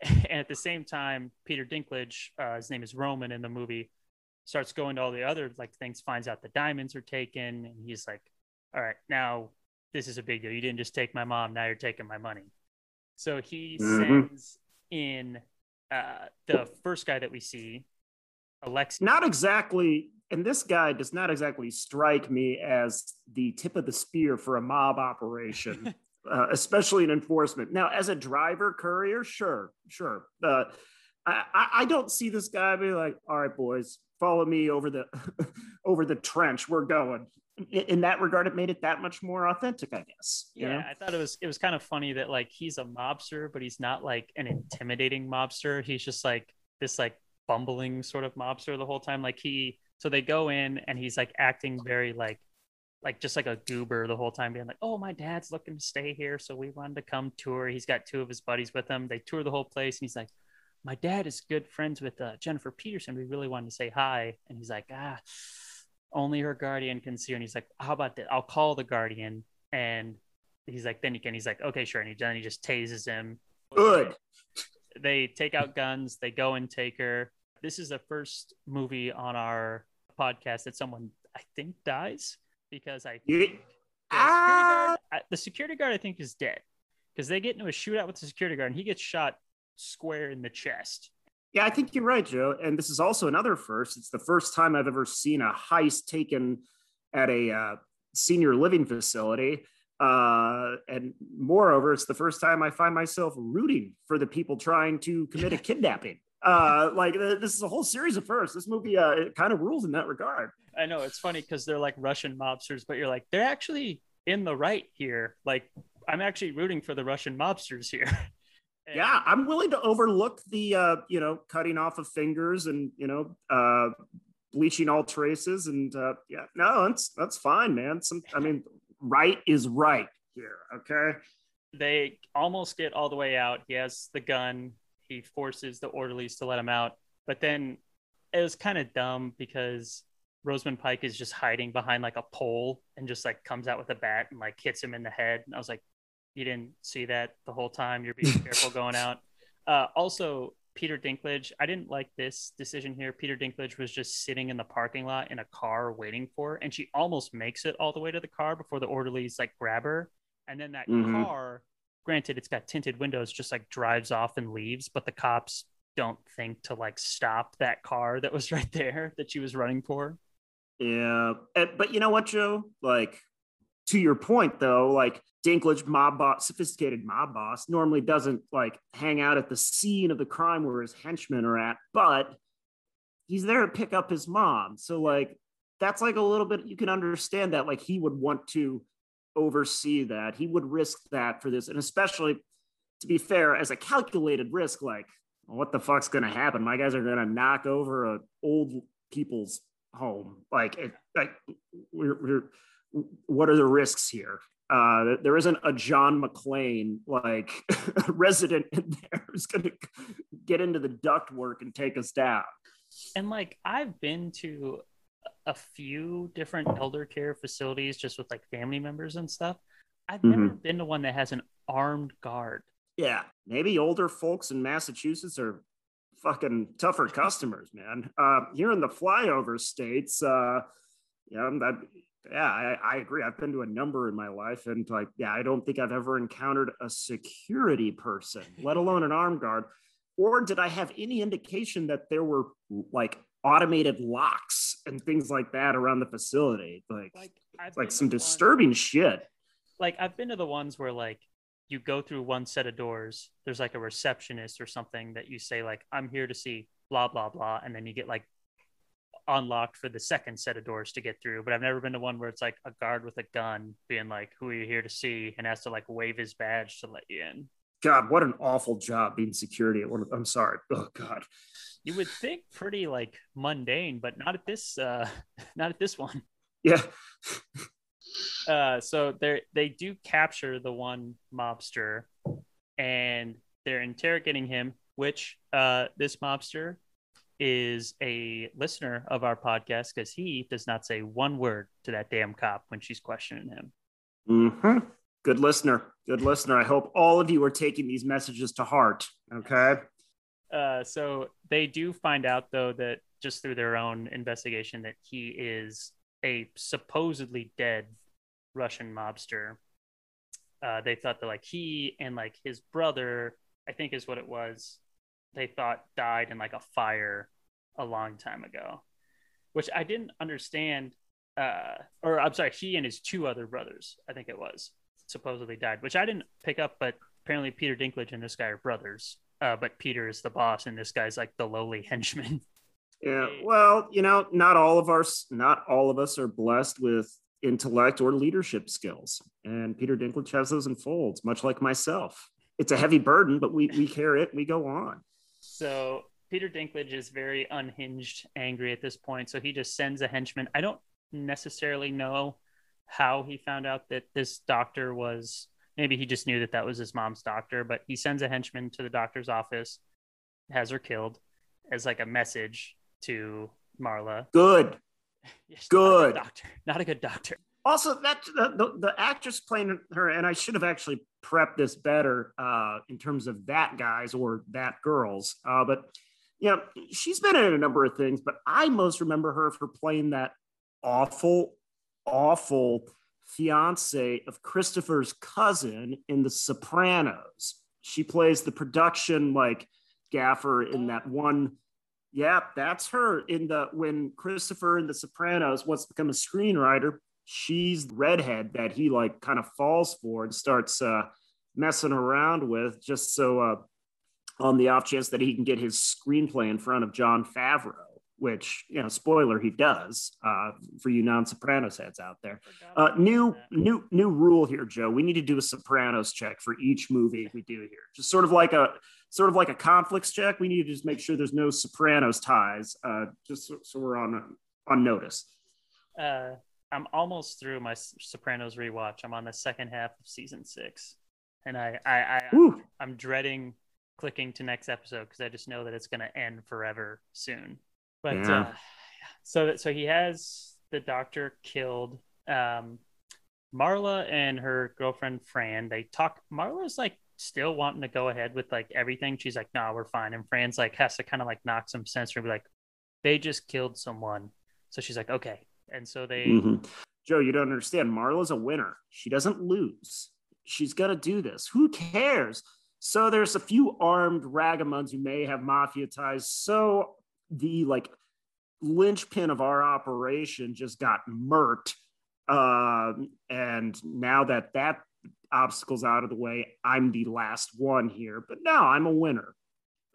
and at the same time, Peter Dinklage, uh, his name is Roman in the movie, starts going to all the other like things, finds out the diamonds are taken, and he's like, "All right, now this is a big deal. You didn't just take my mom, now you're taking my money." So he Mhm. sends in uh, the first guy that we see, Alexi. not exactly. And this guy does not exactly strike me as the tip of the spear for a mob operation, uh, especially in enforcement. Now, as a driver, courier, sure, sure. Uh, I, I- don't see this guy be like, "All right, boys, follow me over the over the trench. We're going." In, in that regard, it made it that much more authentic, I guess. you Yeah, know? I thought it was it was kind of funny that like he's a mobster, but he's not like an intimidating mobster. He's just like this like bumbling sort of mobster the whole time. Like he so they go in and he's like acting very like like just like a goober the whole time, being like, "Oh, my dad's looking to stay here, so we wanted to come tour." He's got two of his buddies with him. They tour the whole place, and he's like, "My dad is good friends with uh, Jennifer Peterson. We really wanted to say hi." And he's like, "Ah." Only her guardian can see her. And he's like, How about that? I'll call the guardian. And he's like, Then you can. He's like, Okay, sure. And he, then he just tases him. Good. They take out guns. They go and take her. This is the first movie on our podcast that someone, I think, dies because I think the security guard, I- the security guard, I think, is dead because they get into a shootout with the security guard and he gets shot square in the chest. Yeah, I think you're right, Joe. And this is also another first. It's the first time I've ever seen a heist taken at a uh, senior living facility. Uh, and moreover, it's the first time I find myself rooting for the people trying to commit a kidnapping. Uh, like this is a whole series of firsts. This movie uh, kind of rules in that regard. I know it's funny because they're like Russian mobsters, but you're like they're actually in the right here. Like I'm actually rooting for the Russian mobsters here. And yeah, I'm willing to overlook the uh, you know cutting off of fingers and you know uh, bleaching all traces and uh, yeah, no, that's that's fine, man. Some, I mean, right is right here. Okay. They almost get all the way out. He has the gun. He forces the orderlies to let him out, but then it was kind of dumb because Rosamund Pike is just hiding behind like a pole and just like comes out with a bat and like hits him in the head. And I was like, you didn't see that the whole time. You're being careful going out. Uh, also, Peter Dinklage, I didn't like this decision here. Peter Dinklage was just sitting in the parking lot in a car waiting for her, and she almost makes it all the way to the car before the orderlies like grab her. And then that mm-hmm. car, granted, it's got tinted windows, just like drives off and leaves, but the cops don't think to like stop that car that was right there that she was running for. Yeah. But you know what, Joe? Like, to your point though, like Dinklage, mob boss, sophisticated mob boss, normally doesn't like hang out at the scene of the crime where his henchmen are at, but he's there to pick up his mom. So like that's like a little bit you can understand that like he would want to oversee that. He would risk that for this, and especially to be fair, as a calculated risk, like what the fuck's gonna happen? My guys are gonna knock over an old people's home. Like it, like we're, we're what are the risks here? Uh, there isn't a John McClane like resident in there who's going to get into the duct work and take us down. And like I've been to a few different elder care facilities just with like family members and stuff. I've mm-hmm. never been to one that has an armed guard. Yeah, maybe older folks in Massachusetts are fucking tougher customers, man. Uh, here in the flyover states, uh, yeah, that yeah, I, I, agree. I've been to a number in my life, and like, yeah, I don't think I've ever encountered a security person, let alone an armed guard. Or did I have any indication that there were like automated locks and things like that around the facility? Like, like, like some disturbing shit. Like, I've been to the ones where like you go through one set of doors, there's like a receptionist or something that you say like, "I'm here to see blah blah blah," and then you get like unlocked for the second set of doors to get through. But I've never been to one where it's like a guard with a gun being like, "Who are you here to see?" and has to like wave his badge to let you in. God, what an awful job being security at one. Of, I'm sorry. Oh God. You would think pretty like mundane, but not at this. uh Not at this one. Yeah. uh, so they they do capture the one mobster, and they're interrogating him. Which uh, this mobster is a listener of our podcast because he does not say one word to that damn cop when she's questioning him. Mm-hmm. Good listener. Good listener. I hope all of you are taking these messages to heart. Okay. Uh, so they do find out, though, that just through their own investigation, that he is a supposedly dead Russian mobster. Uh, they thought that like he and like his brother, I think is what it was, they thought died in like a fire a long time ago, which I didn't understand. Uh, or I'm sorry, he and his two other brothers, I think it was, supposedly died, which I didn't pick up. But apparently, Peter Dinklage and this guy are brothers. Uh, but Peter is the boss, and this guy's like the lowly henchman. Yeah, well, you know, not all of us, not all of us are blessed with intellect or leadership skills, and Peter Dinklage has those in folds, much like myself. It's a heavy burden, but we we carry it. We go on. So Peter Dinklage is very unhinged, angry at this point. So he just sends a henchman. I don't necessarily know how he found out that this doctor was. Maybe he just knew that that was his mom's doctor, but he sends a henchman to the doctor's office, has her killed as like a message to Marla. Good. yes, Good. Not doctor. Not a good doctor also that the, the, the, actress playing her and i should have actually prepped this better uh, in terms of that guys or that girls uh, but you know she's been in a number of things but i most remember her for playing that awful awful fiance of christopher's cousin in the sopranos she plays the production like gaffer in that one. Yeah, that's her in the when Christopher in The Sopranos wants to become a screenwriter. She's the redhead that he like kind of falls for and starts uh, messing around with just so uh, on the off chance that he can get his screenplay in front of Jon Favreau which you know spoiler he does uh, for you non-sopranos heads out there. Uh, new new new rule here joe. We need to do a sopranos check for each movie we do here. Just sort of like a sort of like a conflicts check. We need to just make sure there's no sopranos ties uh, just so, so, we're on on notice. Uh, i'm almost through my sopranos rewatch. I'm on the second half of season six. And i i, I I'm, I'm dreading clicking to next episode because i just know that it's going to end forever soon but yeah. uh, so so he has the doctor killed. Um, Marla and her girlfriend Fran, they talk. Marla's like still wanting to go ahead with like everything. She's like, "Nah, we're fine." And Fran's like has to kind of like knock some sense and be like, "They just killed someone." So she's like, "Okay." And so they. Mm-hmm. Joe, you don't understand. Marla's a winner. She doesn't lose. She's gonna do this. Who cares? So there's a few armed ragamuffins who may have mafia ties. So the like linchpin of our operation just got murked. Um, and now that that obstacle's out of the way, I'm the last one here. But now I'm a winner.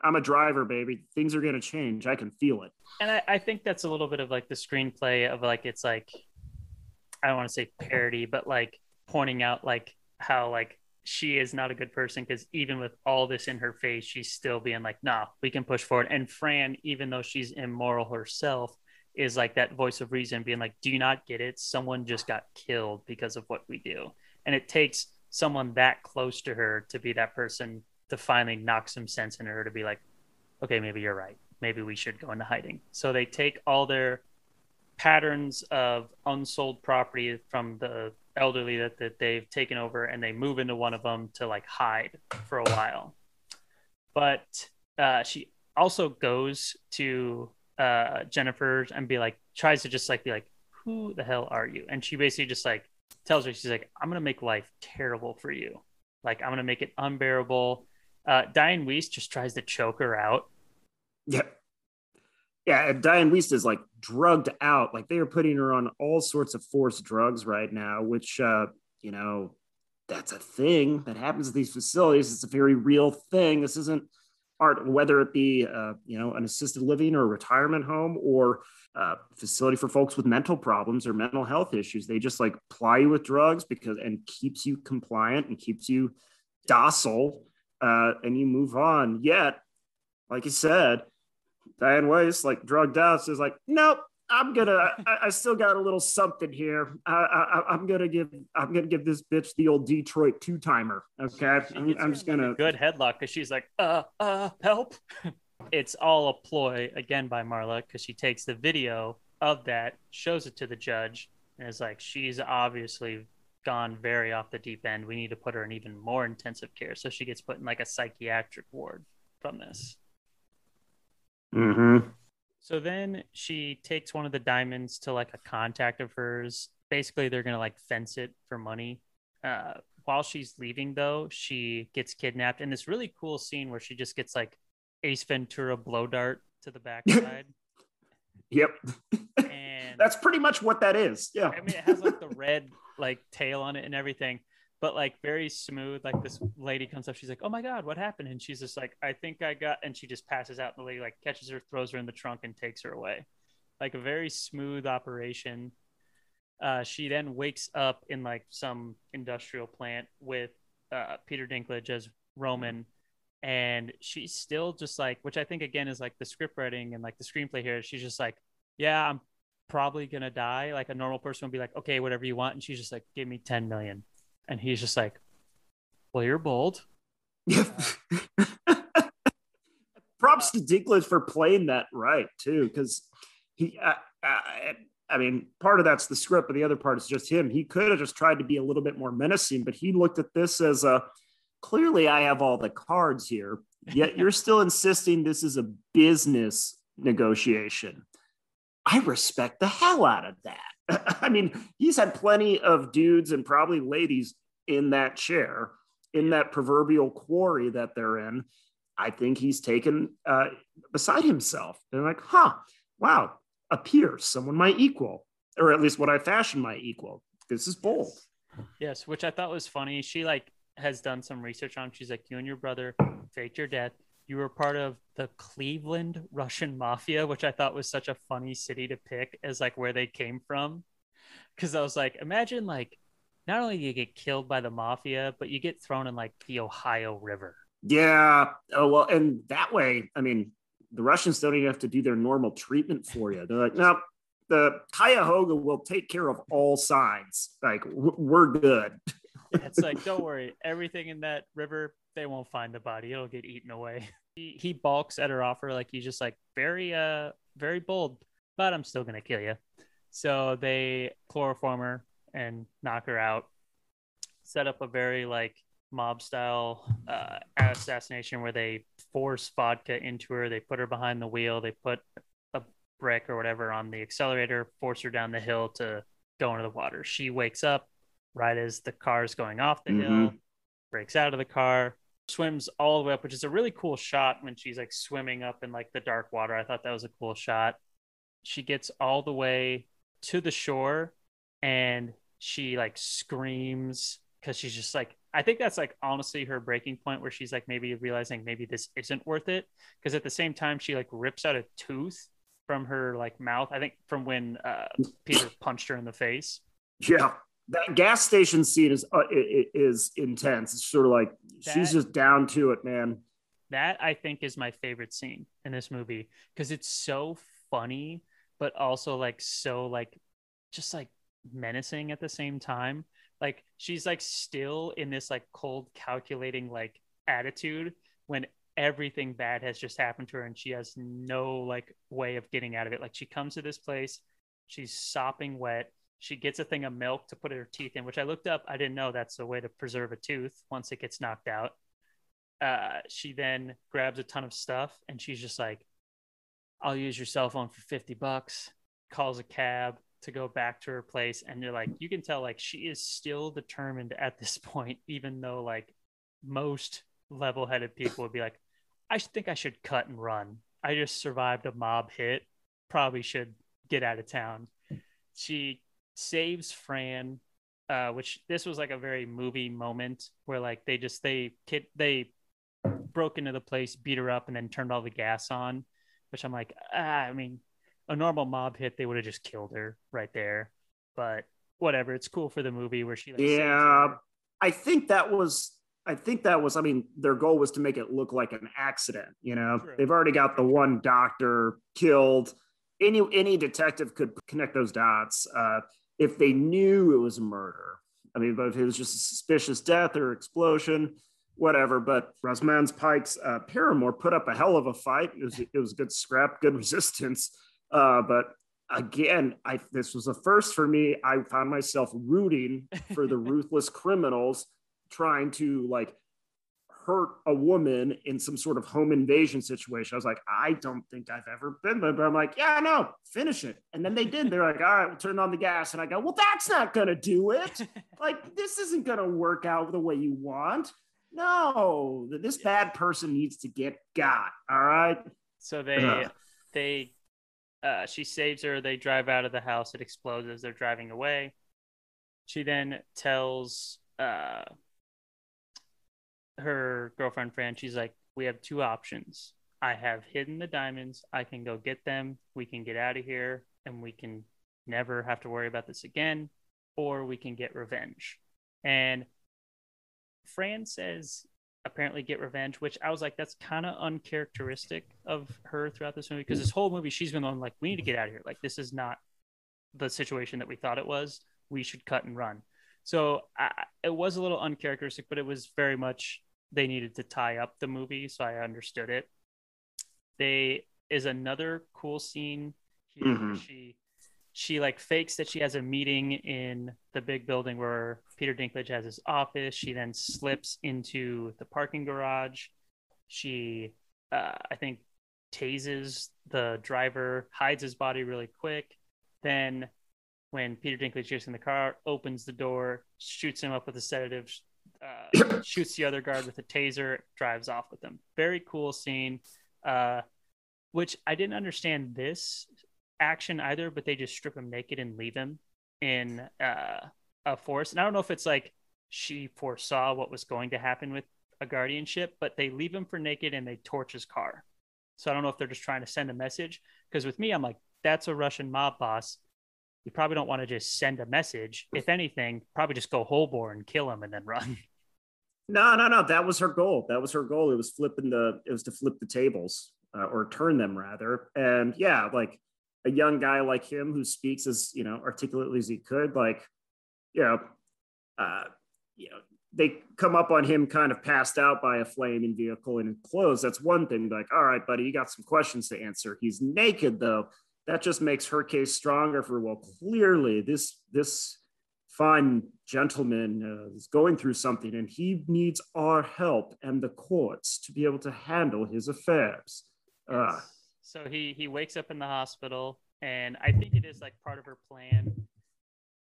I'm a driver, baby. Things are going to change. I can feel it. And I, I, think that's a little bit of like the screenplay of like, it's like, I don't want to say parody, but like pointing out like how like she is not a good person because even with all this in her face, she's still being like, nah, we can push forward. And Fran, even though she's immoral herself, is like that voice of reason being like, do you not get it? Someone just got killed because of what we do. And it takes someone that close to her to be that person to finally knock some sense in her to be like, okay, maybe you're right. Maybe we should go into hiding. So they take all their patterns of unsold property from the elderly that, that they've taken over and they move into one of them to like hide for a while. But uh, she also goes to uh, Jennifer and be like, tries to just like be like, who the hell are you? And she basically just like tells her, she's like, I'm to make life terrible for you. Like, I'm to make it unbearable. Uh, Dianne Wiest just tries to choke her out. Yep yeah, Dianne Wiest is like drugged out. Like they are putting her on all sorts of forced drugs right now, which, uh, you know, that's a thing that happens at these facilities. It's a very real thing. This isn't art, whether it be, uh, you know, an assisted living or a retirement home or a facility for folks with mental problems or mental health issues. They just like ply you with drugs because and keeps you compliant and keeps you docile, uh, and you move on. Yet, like you said, Dianne Wiest, like drugged out, says like, nope, I'm gonna, I, I, still got a little something here. I, I, am gonna give, I'm gonna give this bitch the old Detroit two timer. Okay, I'm, I'm just gonna good headlock because she's like, uh, uh, help. it's all a ploy again by Marla because she takes the video of that, shows it to the judge, and is like, she's obviously gone very off the deep end. We need to put her in even more intensive care, so she gets put in like a psychiatric ward from this. Mm-hmm. So then she takes one of the diamonds to like a contact of hers. Basically, they're gonna like fence it for money. Uh, while she's leaving, though, she gets kidnapped in this really cool scene where she just gets like Ace Ventura blow dart to the backside. yep. And that's pretty much what that is. Yeah. I mean, it has like the red like tail on it and everything but like very smooth. Like this lady comes up, she's like, "Oh my god, what happened?" And she's just like, "I think I got," and she just passes out. And the lady like catches her, throws her in the trunk, and takes her away. Like a very smooth operation. Uh, she then wakes up in like some industrial plant with uh, Peter Dinklage as Roman, and she's still just like, which I think again is like the script writing and like the screenplay here. She's just like, "Yeah, I'm probably gonna die." Like a normal person would be like, "Okay, whatever you want," and she's just like, "Give me ten million and he's just like, "Well, you're bold." Props to Dinklage for playing that right too, because he. I, I, I mean, part of that's the script, but the other part is just him. He could have just tried to be a little bit more menacing, but he looked at this as a clearly I have all the cards here, yet you're still insisting this is a business negotiation. I respect the hell out of that. I mean, he's had plenty of dudes and probably ladies in that chair, in that proverbial quarry that they're in. I think he's taken uh, beside himself. They're like, huh, wow, a peer, someone my equal, or at least what I fashion my equal. This is bold. Yes, which I thought was funny. She like has done some research on. She's like, you and your brother faked your death. You were part of the Cleveland Russian Mafia, which I thought was such a funny city to pick as like where they came from. Because I was like, imagine like not only do you get killed by the mafia, but you get thrown in like the Ohio River. Yeah. Oh well, and that way, I mean, the Russians don't even have to do their normal treatment for you. They're like, no, the Cuyahoga will take care of all sides. Like we're good. it's like, don't worry, everything in that river, they won't find the body. It'll get eaten away. He, he balks at her offer, like he's just like very, uh, very bold, but I'm still gonna kill you. So they chloroform her and knock her out. Set up a very like mob style uh, assassination where they force vodka into her. They put her behind the wheel. They put a brick or whatever on the accelerator, force her down the hill to go into the water. She wakes up right as the car is going off the mm-hmm. hill, breaks out of the car, swims all the way up, which is a really cool shot when she's like swimming up in like the dark water. I thought that was a cool shot. She gets all the way to the shore and she like screams because she's just like I think that's like honestly her breaking point where she's like maybe realizing maybe this isn't worth it because at the same time she like rips out a tooth from her like mouth. I think from when uh, Peter punched her in the face. Yeah, that gas station scene is uh, is intense. It's sort of like that, she's just down to it, man. That I think is my favorite scene in this movie because it's so funny, but also like so like just like menacing at the same time. Like she's like still in this like cold calculating like attitude when everything bad has just happened to her and she has no like way of getting out of it. Like she comes to this place she's sopping wet she gets a thing of milk to put her teeth in which i looked up i didn't know that's the way to preserve a tooth once it gets knocked out. Uh, she then grabs a ton of stuff and she's just like i'll use your cell phone for 50 bucks calls a cab to go back to her place and you're like you can tell like she is still determined at this point even though like most level-headed people would be like i think i should cut and run. I just survived a mob hit. Probably should get out of town she saves fran uh, which this was like a very movie moment where like they just they kid they broke into the place beat her up and then turned all the gas on which i'm like ah, i mean a normal mob hit, they would have just killed her right there. But whatever, it's cool for the movie where she. Like, yeah, I think that was. I think that was. I mean, their goal was to make it look like an accident. You know, True. they've already got the one doctor killed. Any any detective could connect those dots uh, if they knew it was a murder. I mean, but if it was just a suspicious death or explosion, whatever. But Rosamund Pike's uh, paramour put up a hell of a fight. It was, it was good scrap, good resistance. Uh, but again, I this was a first for me. I found myself rooting for the ruthless criminals trying to like hurt a woman in some sort of home invasion situation. I was like, I don't think I've ever been there, but I'm like, yeah, no, finish it. And then they did. They're like, all right, we'll turn on the gas. And I go, well, that's not gonna do it. like, this isn't gonna work out the way you want. No, this bad person needs to get got. All right. So they they uh, she saves her. They drive out of the house. It explodes as they're driving away. She then tells uh, her girlfriend, Fran, she's like, We have two options. I have hidden the diamonds. I can go get them. We can get out of here and we can never have to worry about this again. Or we can get revenge. And Fran says apparently get revenge, which I was like, that's kind of uncharacteristic of her throughout this movie because this whole movie she's been on like, we need to get out of here. Like this is not the situation that we thought it was. We should cut and run. So I, it was a little uncharacteristic, but it was very much they needed to tie up the movie, so I understood it. They is another cool scene here. Mm-hmm. She she like fakes that she has a meeting in the big building where Peter Dinklage has his office. She then slips into the parking garage. She, uh, I think, tases the driver, hides his body really quick. Then, when Peter Dinklage gets in the car, opens the door, shoots him up with a sedative, uh, shoots the other guard with a taser, drives off with him. Very cool scene. Uh, which I didn't understand this action either, but they just strip him naked and leave him in uh, a forest. And I don't know if it's like she foresaw what was going to happen with a guardianship, but they leave him for naked and they torch his car. So I don't know if they're just trying to send a message. Because with me, I'm like, that's a Russian mob boss. You probably don't want to just send a message. If anything, probably just go whole bore and kill him and then run. No, no, no. That was her goal. That was her goal. It was flipping the. It was to flip the tables uh, or turn them rather. And yeah, like a young guy like him who speaks as you know articulately as he could, like you know, uh, you know, they come up on him kind of passed out by a flaming vehicle and in clothes. That's one thing. Like, all right, buddy, you got some questions to answer. He's naked though. That just makes her case stronger for well, clearly this this fine gentleman uh, is going through something and he needs our help and the courts to be able to handle his affairs. Uh, so he he wakes up in the hospital, and I think it is like part of her plan.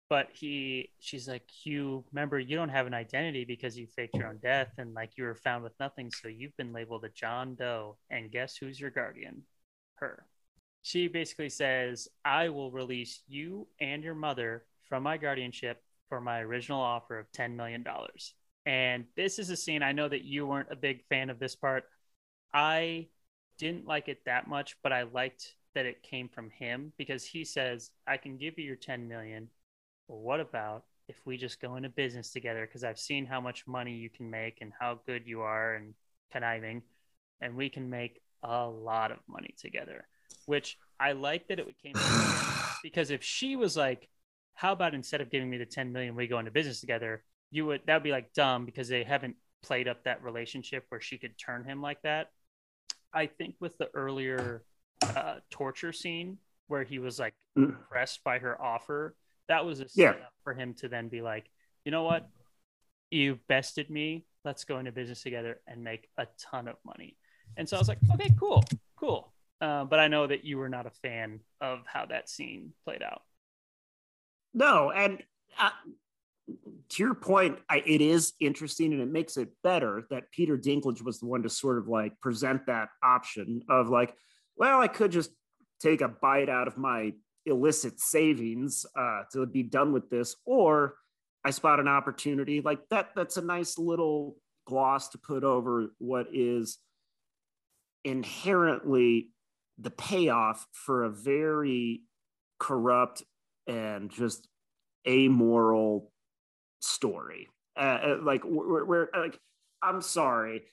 But he, she's like, you remember, you don't have an identity because you faked your own death, and like you were found with nothing, so you've been labeled a John Doe. And guess who's your guardian? Her. She basically says, I will release you and your mother from my guardianship for my original offer of $10 million. And this is a scene I know that you weren't a big fan of this part. I didn't like it that much, but I liked that it came from him because he says, I can give you your 10 million. Well, what about if we just go into business together? Because I've seen how much money you can make and how good you are and conniving, and we can make a lot of money together. Which I like that it came because if she was like, How about instead of giving me the 10 million, we go into business together? You would that would be like dumb because they haven't played up that relationship where she could turn him like that. I think with the earlier uh, torture scene where he was like mm. impressed by her offer, that was a setup yeah. for him to then be like, you know what, you bested me. Let's go into business together and make a ton of money. And so I was like, okay, cool, cool. Uh, but I know that you were not a fan of how that scene played out. No, and uh, to your point, I, it is interesting and it makes it better that Peter Dinklage was the one to sort of like present that option of like, well, I could just take a bite out of my illicit savings uh, to be done with this, or I spot an opportunity like that. That's a nice little gloss to put over what is inherently the payoff for a very corrupt and just amoral story. Uh, uh like we're, we're like, I'm sorry,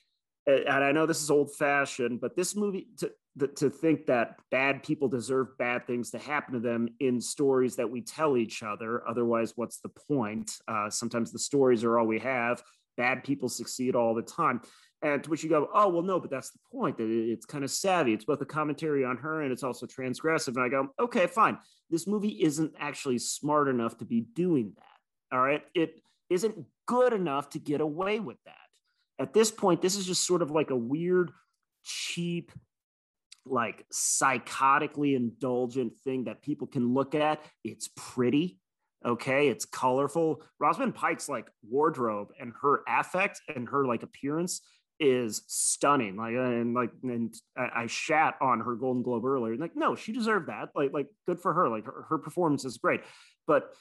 and I know this is old fashioned, but this movie to to think that bad people deserve bad things to happen to them in stories that we tell each other. Otherwise, what's the point? Uh, sometimes the stories are all we have. Bad people succeed all the time. And to which you go, oh, well, no, but that's the point. That it's kind of savvy. It's both a commentary on her and it's also transgressive. And I go, okay, fine. This movie isn't actually smart enough to be doing that. All right. It isn't good enough to get away with that. At this point, this is just sort of like a weird, cheap, like psychotically indulgent thing that people can look at. It's pretty. Okay. It's colorful. Rosamund Pike's like wardrobe and her affect and her like appearance is stunning. Like uh, and like and I, I shat on her Golden Globe earlier. Like no, she deserved that. Like like good for her. Like her, her performance is great, but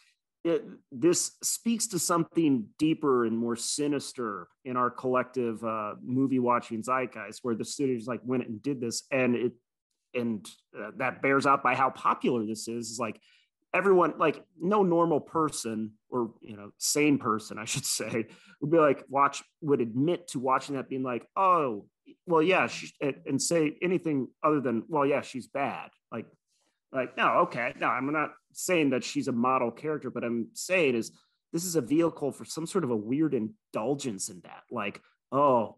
it, this speaks to something deeper and more sinister in our collective uh, movie watching zeitgeist, where the studios like went and did this, and it and uh, that bears out by how popular this is. Is like everyone, like no normal person or you know sane person, I should say, would be like watch would admit to watching that, being like, oh, well, yeah, and say anything other than, well, yeah, she's bad. Like like, no, okay, no, I'm not saying that she's a model character, but I'm saying is this is a vehicle for some sort of a weird indulgence in that. Like, oh,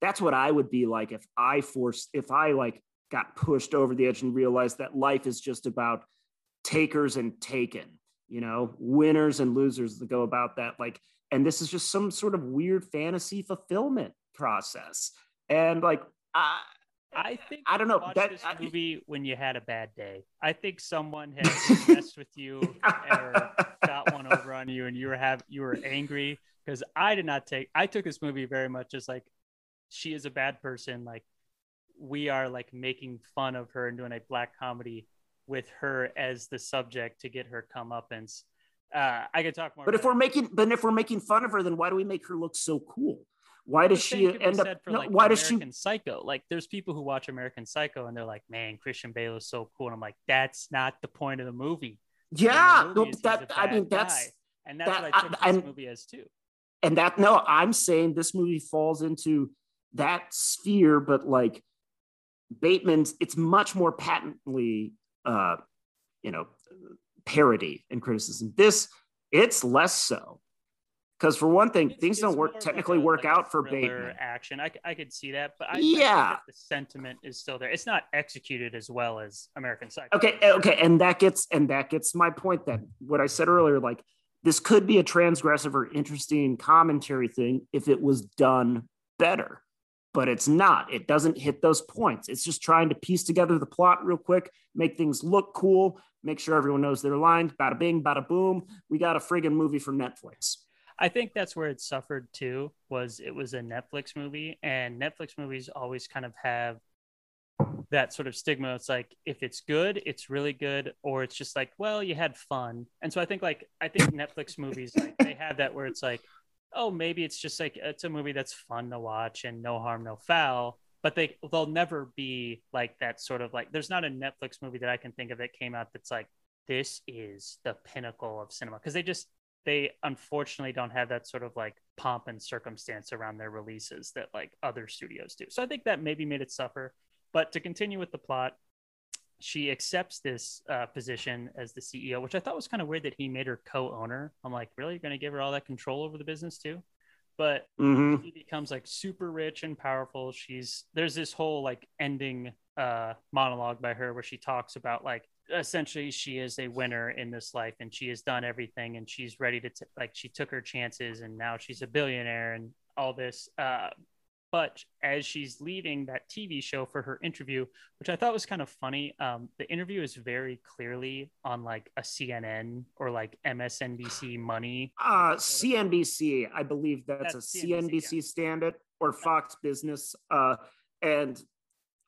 that's what I would be like if I forced, if I like got pushed over the edge and realized that life is just about takers and taken, you know, winners and losers that go about that. Like, and this is just some sort of weird fantasy fulfillment process. And like, I, I think I don't know that this I, movie when you had a bad day. I think someone had messed with you or got one over on you and you were have you were angry because I did not take I took this movie very much as like she is a bad person like we are like making fun of her and doing a black comedy with her as the subject to get her comeuppance. Uh, I could talk more. But if we're making, but if we're making fun of her, then why do we make her look so cool? Why does she end up? For, no, like, why does American she? Psycho? Like, there's people who watch American Psycho and they're like, "Man, Christian Bale is so cool," and I'm like, "That's not the point of the movie." The point of Yeah, the movie no, that I mean that's guy. and that's that- what I took I- this I'm- movie as too. and that no, I'm saying this movie falls into that sphere, but like Bateman's, it's much more patently, uh, you know, parody and criticism. This, it's less so. Because for one thing, things don't work technically work like out for Bateman. action. I could see that, but I, I think Yeah. the sentiment is still there. It's not executed as well as American Psycho. Okay, eh, okay, and that gets and that gets my point. Then what I said earlier, like this could be a transgressive or interesting commentary thing if it was done better, but it's not. It doesn't hit those points. It's just trying to piece together the plot real quick, make things look cool, make sure everyone knows their lines. Bada bing, bada boom. We got a friggin' movie from Netflix. I think that's where it suffered too. Was it was a Netflix movie, and Netflix movies always kind of have that sort of stigma. It's like if it's good, it's really good, or it's just like, well, you had fun. And so I think like I think Netflix movies like they have that where it's like, oh, maybe it's just like it's a movie that's fun to watch and no harm, no foul. But they they'll never be like that sort of like. There's not a Netflix movie that I can think of that came out that's like this is the pinnacle of cinema because they just they unfortunately don't have that sort of like pomp and circumstance around their releases that like other studios do. So I think that maybe made it suffer. But to continue with the plot, she accepts this uh, position as the CEO, which I thought was kind of weird that he made her co-owner. I'm like, really, you're going to give her all that control over the business too? But Mhm. she becomes like super rich and powerful. She's there's this whole like ending uh, monologue by her where she talks about like essentially she is a winner in this life and she has done everything and she's ready to t- like she took her chances and now she's a billionaire and all this. Uh, but as she's leaving that TV show for her interview, which I thought was kind of funny, um, the interview is very clearly on like a CNN or like MSNBC Money. Uh, CNBC, I believe that's, That's a CNBC, CNBC standard or Fox Business. Uh, and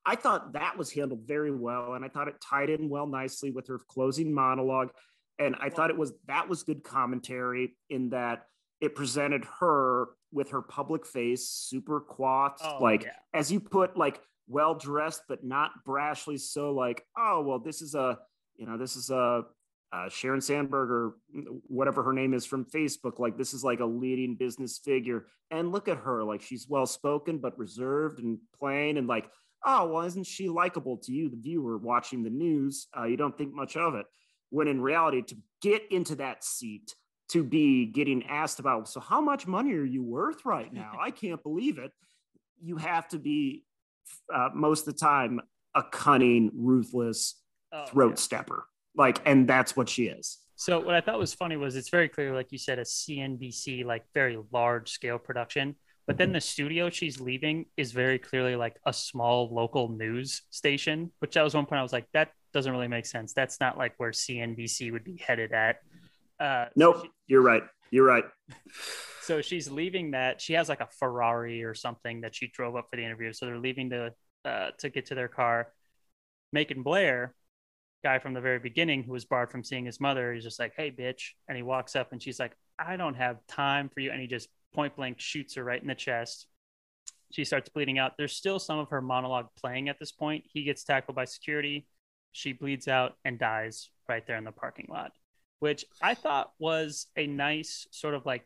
I thought that was handled very well, and I thought it tied in well nicely with her closing monologue. And I thought it was that was good commentary in that it presented her with her public face, super coiffed, Oh, like yeah. as you put, like well dressed, but not brashly so like, oh well, this is a you know, this is a uh, Sharon Sandberg or whatever her name is from Facebook. Like this is like a leading business figure, and look at her, like she's well spoken but reserved and plain, and like, oh well, isn't she likable to you, the viewer watching the news? Uh, you don't think much of it. When in reality, to get into that seat, to be getting asked about, so how much money are you worth right now? I can't believe it. You have to be uh, most of the time a cunning, ruthless Oh, throat yeah. stepper. Like, and that's what she is. So what I thought was funny was it's very clear, like you said, a CNBC like very large scale production. But then the studio she's leaving is very clearly like a small local news station, which that was one point I was like, that doesn't really make sense. That's not like where CNBC would be headed at. Uh, so Nope, she- you're right. You're right. so she's leaving that. She has like a Ferrari or something that she drove up for the interview. So they're leaving to uh, to get to their car. Macon Blair, guy from the very beginning who was barred from seeing his mother, he's just like, "Hey, bitch!" And he walks up, and she's like, "I don't have time for you." And he just point blank shoots her right in the chest. She starts bleeding out. There's still some of her monologue playing at this point. He gets tackled by security. She bleeds out and dies right there in the parking lot, which I thought was a nice sort of like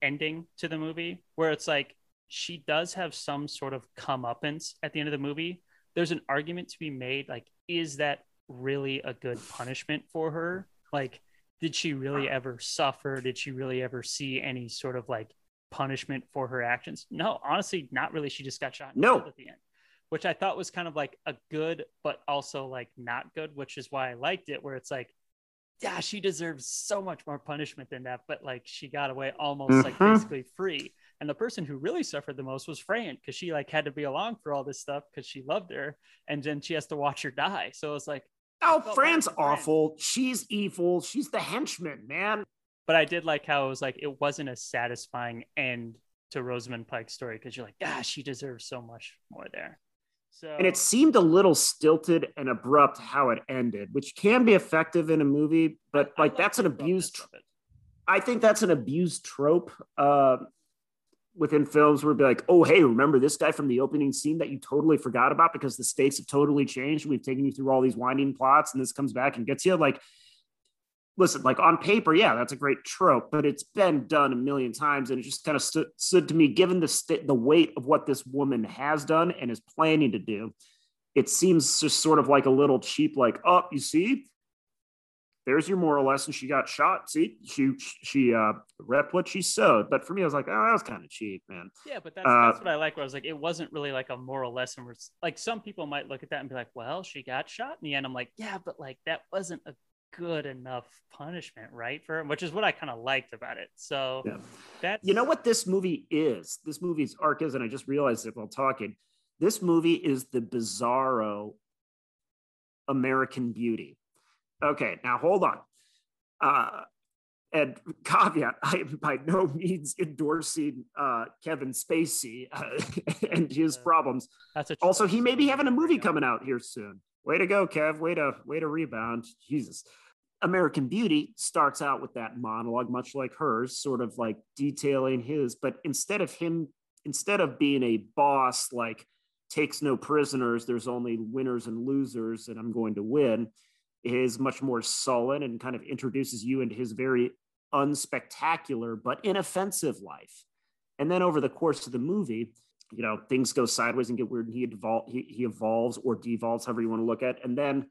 ending to the movie where it's like she does have some sort of comeuppance at the end of the movie. There's an argument to be made like, is that really a good punishment for her? Like, did she really ever suffer? Did she really ever see any sort of like punishment for her actions? No, honestly, not really. She just got shot No. at the end, which I thought was kind of like a good, but also like not good, which is why I liked it, where it's like, yeah, she deserves so much more punishment than that, but like she got away almost like Mhm. basically free. And the person who really suffered the most was Fran because she like had to be along for all this stuff because she loved her, and then she has to watch her die. So it's like, Oh, bad Fran's Fran. awful. She's evil. She's the henchman, man. but I did like how it was like it wasn't a satisfying end to Rosamund Pike's story because you're like, ah, she deserves so much more there. So and it seemed a little stilted and abrupt how it ended, which can be effective in a movie, but I like that's an abused. I think that's an abused trope uh, within films it'd be like, oh, hey, remember this guy from the opening scene that you totally forgot about because the stakes have totally changed. We've taken you through all these winding plots, and this comes back and gets you. Like, listen, like on paper, yeah, that's a great trope, but it's been done a million times, and it just kind of stood, stood to me, given the st- the weight of what this woman has done and is planning to do. It seems just sort of like a little cheap, like, oh, you see, there's your moral lesson. She got shot. See, she she uh repped what she sowed. But for me, I was like, oh, that was kind of cheap, man. Yeah, but that's, Uh, that's what I like. Where I was like, it wasn't really like a moral lesson. Where like some people might look at that and be like, well, she got shot in the end. I'm like, yeah, but like that wasn't a good enough punishment, right? For him, which is what I kind of liked about it. So Yeah. that's You know what this movie is? This movie's arc is, and I just realized it while talking. This movie is the bizarro American Beauty. Okay, now hold on. Uh, and caveat: I am by no means endorsing uh, Kevin Spacey uh, and his problems. that's a Also, he may be having a movie coming out here soon. Way to go, Kev. Way to way to rebound. Jesus. American Beauty starts out with that monologue, much like hers, sort of like detailing his, but instead of him, instead of being a boss, like takes no prisoners, there's only winners and losers, and I'm going to win, is much more sullen and kind of introduces you into his very unspectacular but inoffensive life. And then over the course of the movie, you know, things go sideways and get weird, and he, evol- he, he evolves or devolves, however you want to look at. it. And then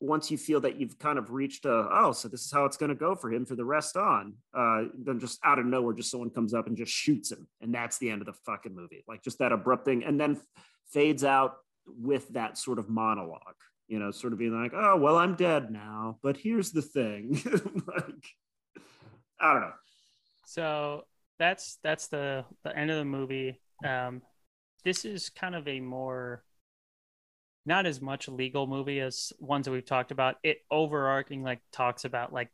once you feel that you've kind of reached a, oh, so this is how it's going to go for him for the rest on, uh, then just out of nowhere, just someone comes up and just shoots him. And that's the end of the fucking movie. Like just that abrupt thing. And then fades out with that sort of monologue, you know, sort of being like, oh, well, I'm dead now, but here's the thing. like, I don't know. So that's that's the the end of the movie. Um, this is kind of a more not as much legal movie as ones that we've talked about. It overarching like talks about like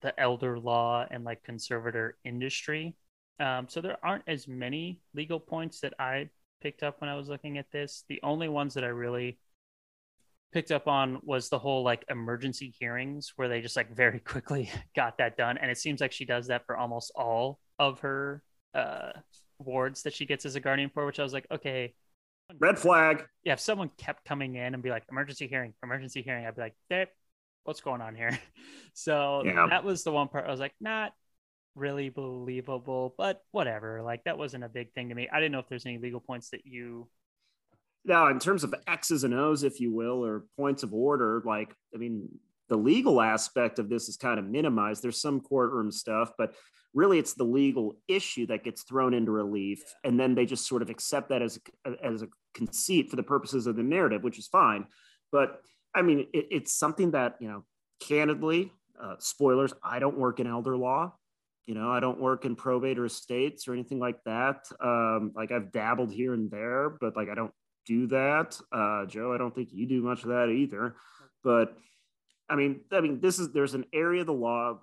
the elder law and like conservator industry. Um, so there aren't as many legal points that I picked up when I was looking at this. The only ones that I really picked up on was the whole like emergency hearings where they just like very quickly got that done and it seems like she does that for almost all of her uh wards that she gets as a guardian for which i was like okay Red flag. yeah if someone kept coming in and be like emergency hearing emergency hearing i'd be like "Eh, what's going on here so Yeah. that was the one part i was like not really believable but whatever like that wasn't a big thing to me i didn't know if there's any legal points that you Now, in terms of X's and O's, if you will, or points of order, like, I mean, the legal aspect of this is kind of minimized. There's some courtroom stuff, but really it's the legal issue that gets thrown into relief. And then they just sort of accept that as a, as a conceit for the purposes of the narrative, which is fine. But I mean, it, it's something that, you know, candidly, uh, spoilers, I don't work in elder law. You know, I don't work in probate or estates or anything like that. Um, like I've dabbled here and there, but like I don't do that. Uh, Joe, I don't think you do much of that either. But I mean, I mean, this is there's an area of the law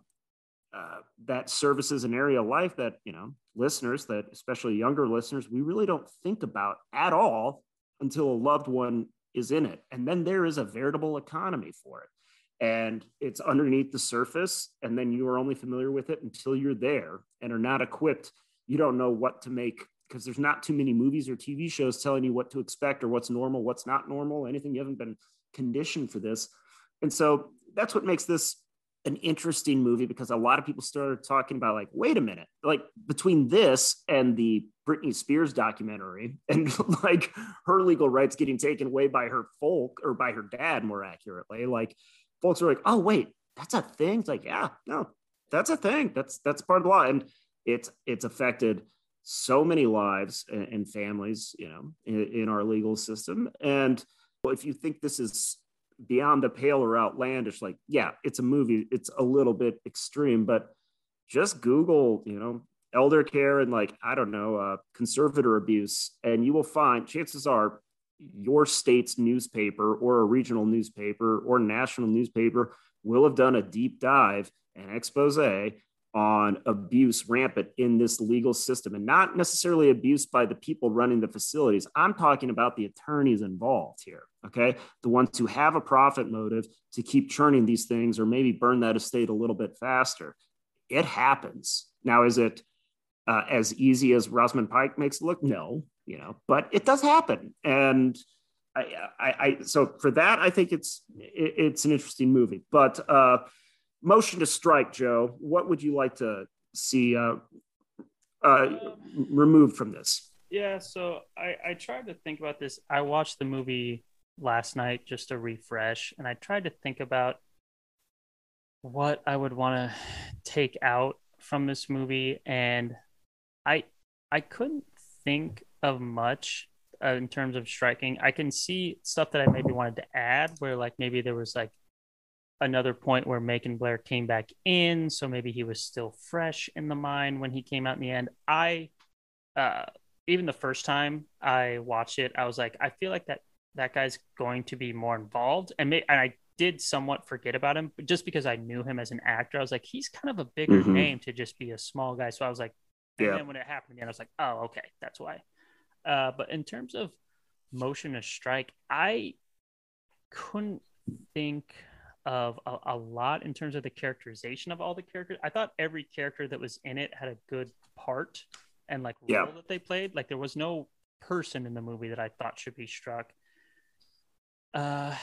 uh, that services an area of life that you know listeners, that especially younger listeners, we really don't think about at all until a loved one is in it, and then there is a veritable economy for it. And it's underneath the surface, and then you are only familiar with it until you're there and are not equipped. You don't know what to make because there's not too many movies or TV shows telling you what to expect or what's normal, what's not normal, anything. You haven't been conditioned for this. And so that's what makes this an interesting movie because a lot of people started talking about, like, wait a minute, like between this and the Britney Spears documentary and like her legal rights getting taken away by her folk or by her dad, more accurately, like folks are like, oh, wait, that's a thing. It's like, yeah, no, that's a thing. That's that's part of the law. And it's it's affected so many lives and, families, you know, in, in our legal system. And if you think this is beyond the pale or outlandish, like, yeah, it's a movie, it's a little bit extreme, but just Google, you know, elder care and like, I don't know, uh, conservator abuse, and you will find chances are your state's newspaper or a regional newspaper or national newspaper will have done a deep dive and expose on abuse rampant in this legal system and not necessarily abuse by the people running the facilities. I'm talking about the attorneys involved here. Okay. The ones who have a profit motive to keep churning these things or maybe burn that estate a little bit faster. It happens. Now, is it uh, as easy as Rosamund Pike makes it look? No, you know, but it does happen. And I, I, I so for that, I think it's it, it's an interesting movie. But uh, motion to strike, Joe. What would you like to see uh, uh, removed from this? Yeah, so I, I tried to think about this. I watched the movie last night just to refresh, and I tried to think about what I would want to take out from this movie, and I I couldn't think of much uh, in terms of striking. I can see stuff that I maybe wanted to add, where like maybe there was like another point where Macon Blair came back in, so maybe he was still fresh in the mind when he came out in the end. I, uh, even the first time I watched it, I was like, I feel like that that guy's going to be more involved, and, may, and I did somewhat forget about him, but just because I knew him as an actor, I was like, he's kind of a bigger mm-hmm. name to just be a small guy. So I was like, and yeah. then when it happened again, I was like, oh, okay, that's why. Uh, but in terms of motion to strike, I couldn't think of a, a, lot in terms of the characterization of all the characters. I thought every character that was in it had a good part and like role yeah. that they played. Like there was no person in the movie that I thought should be struck. Uh,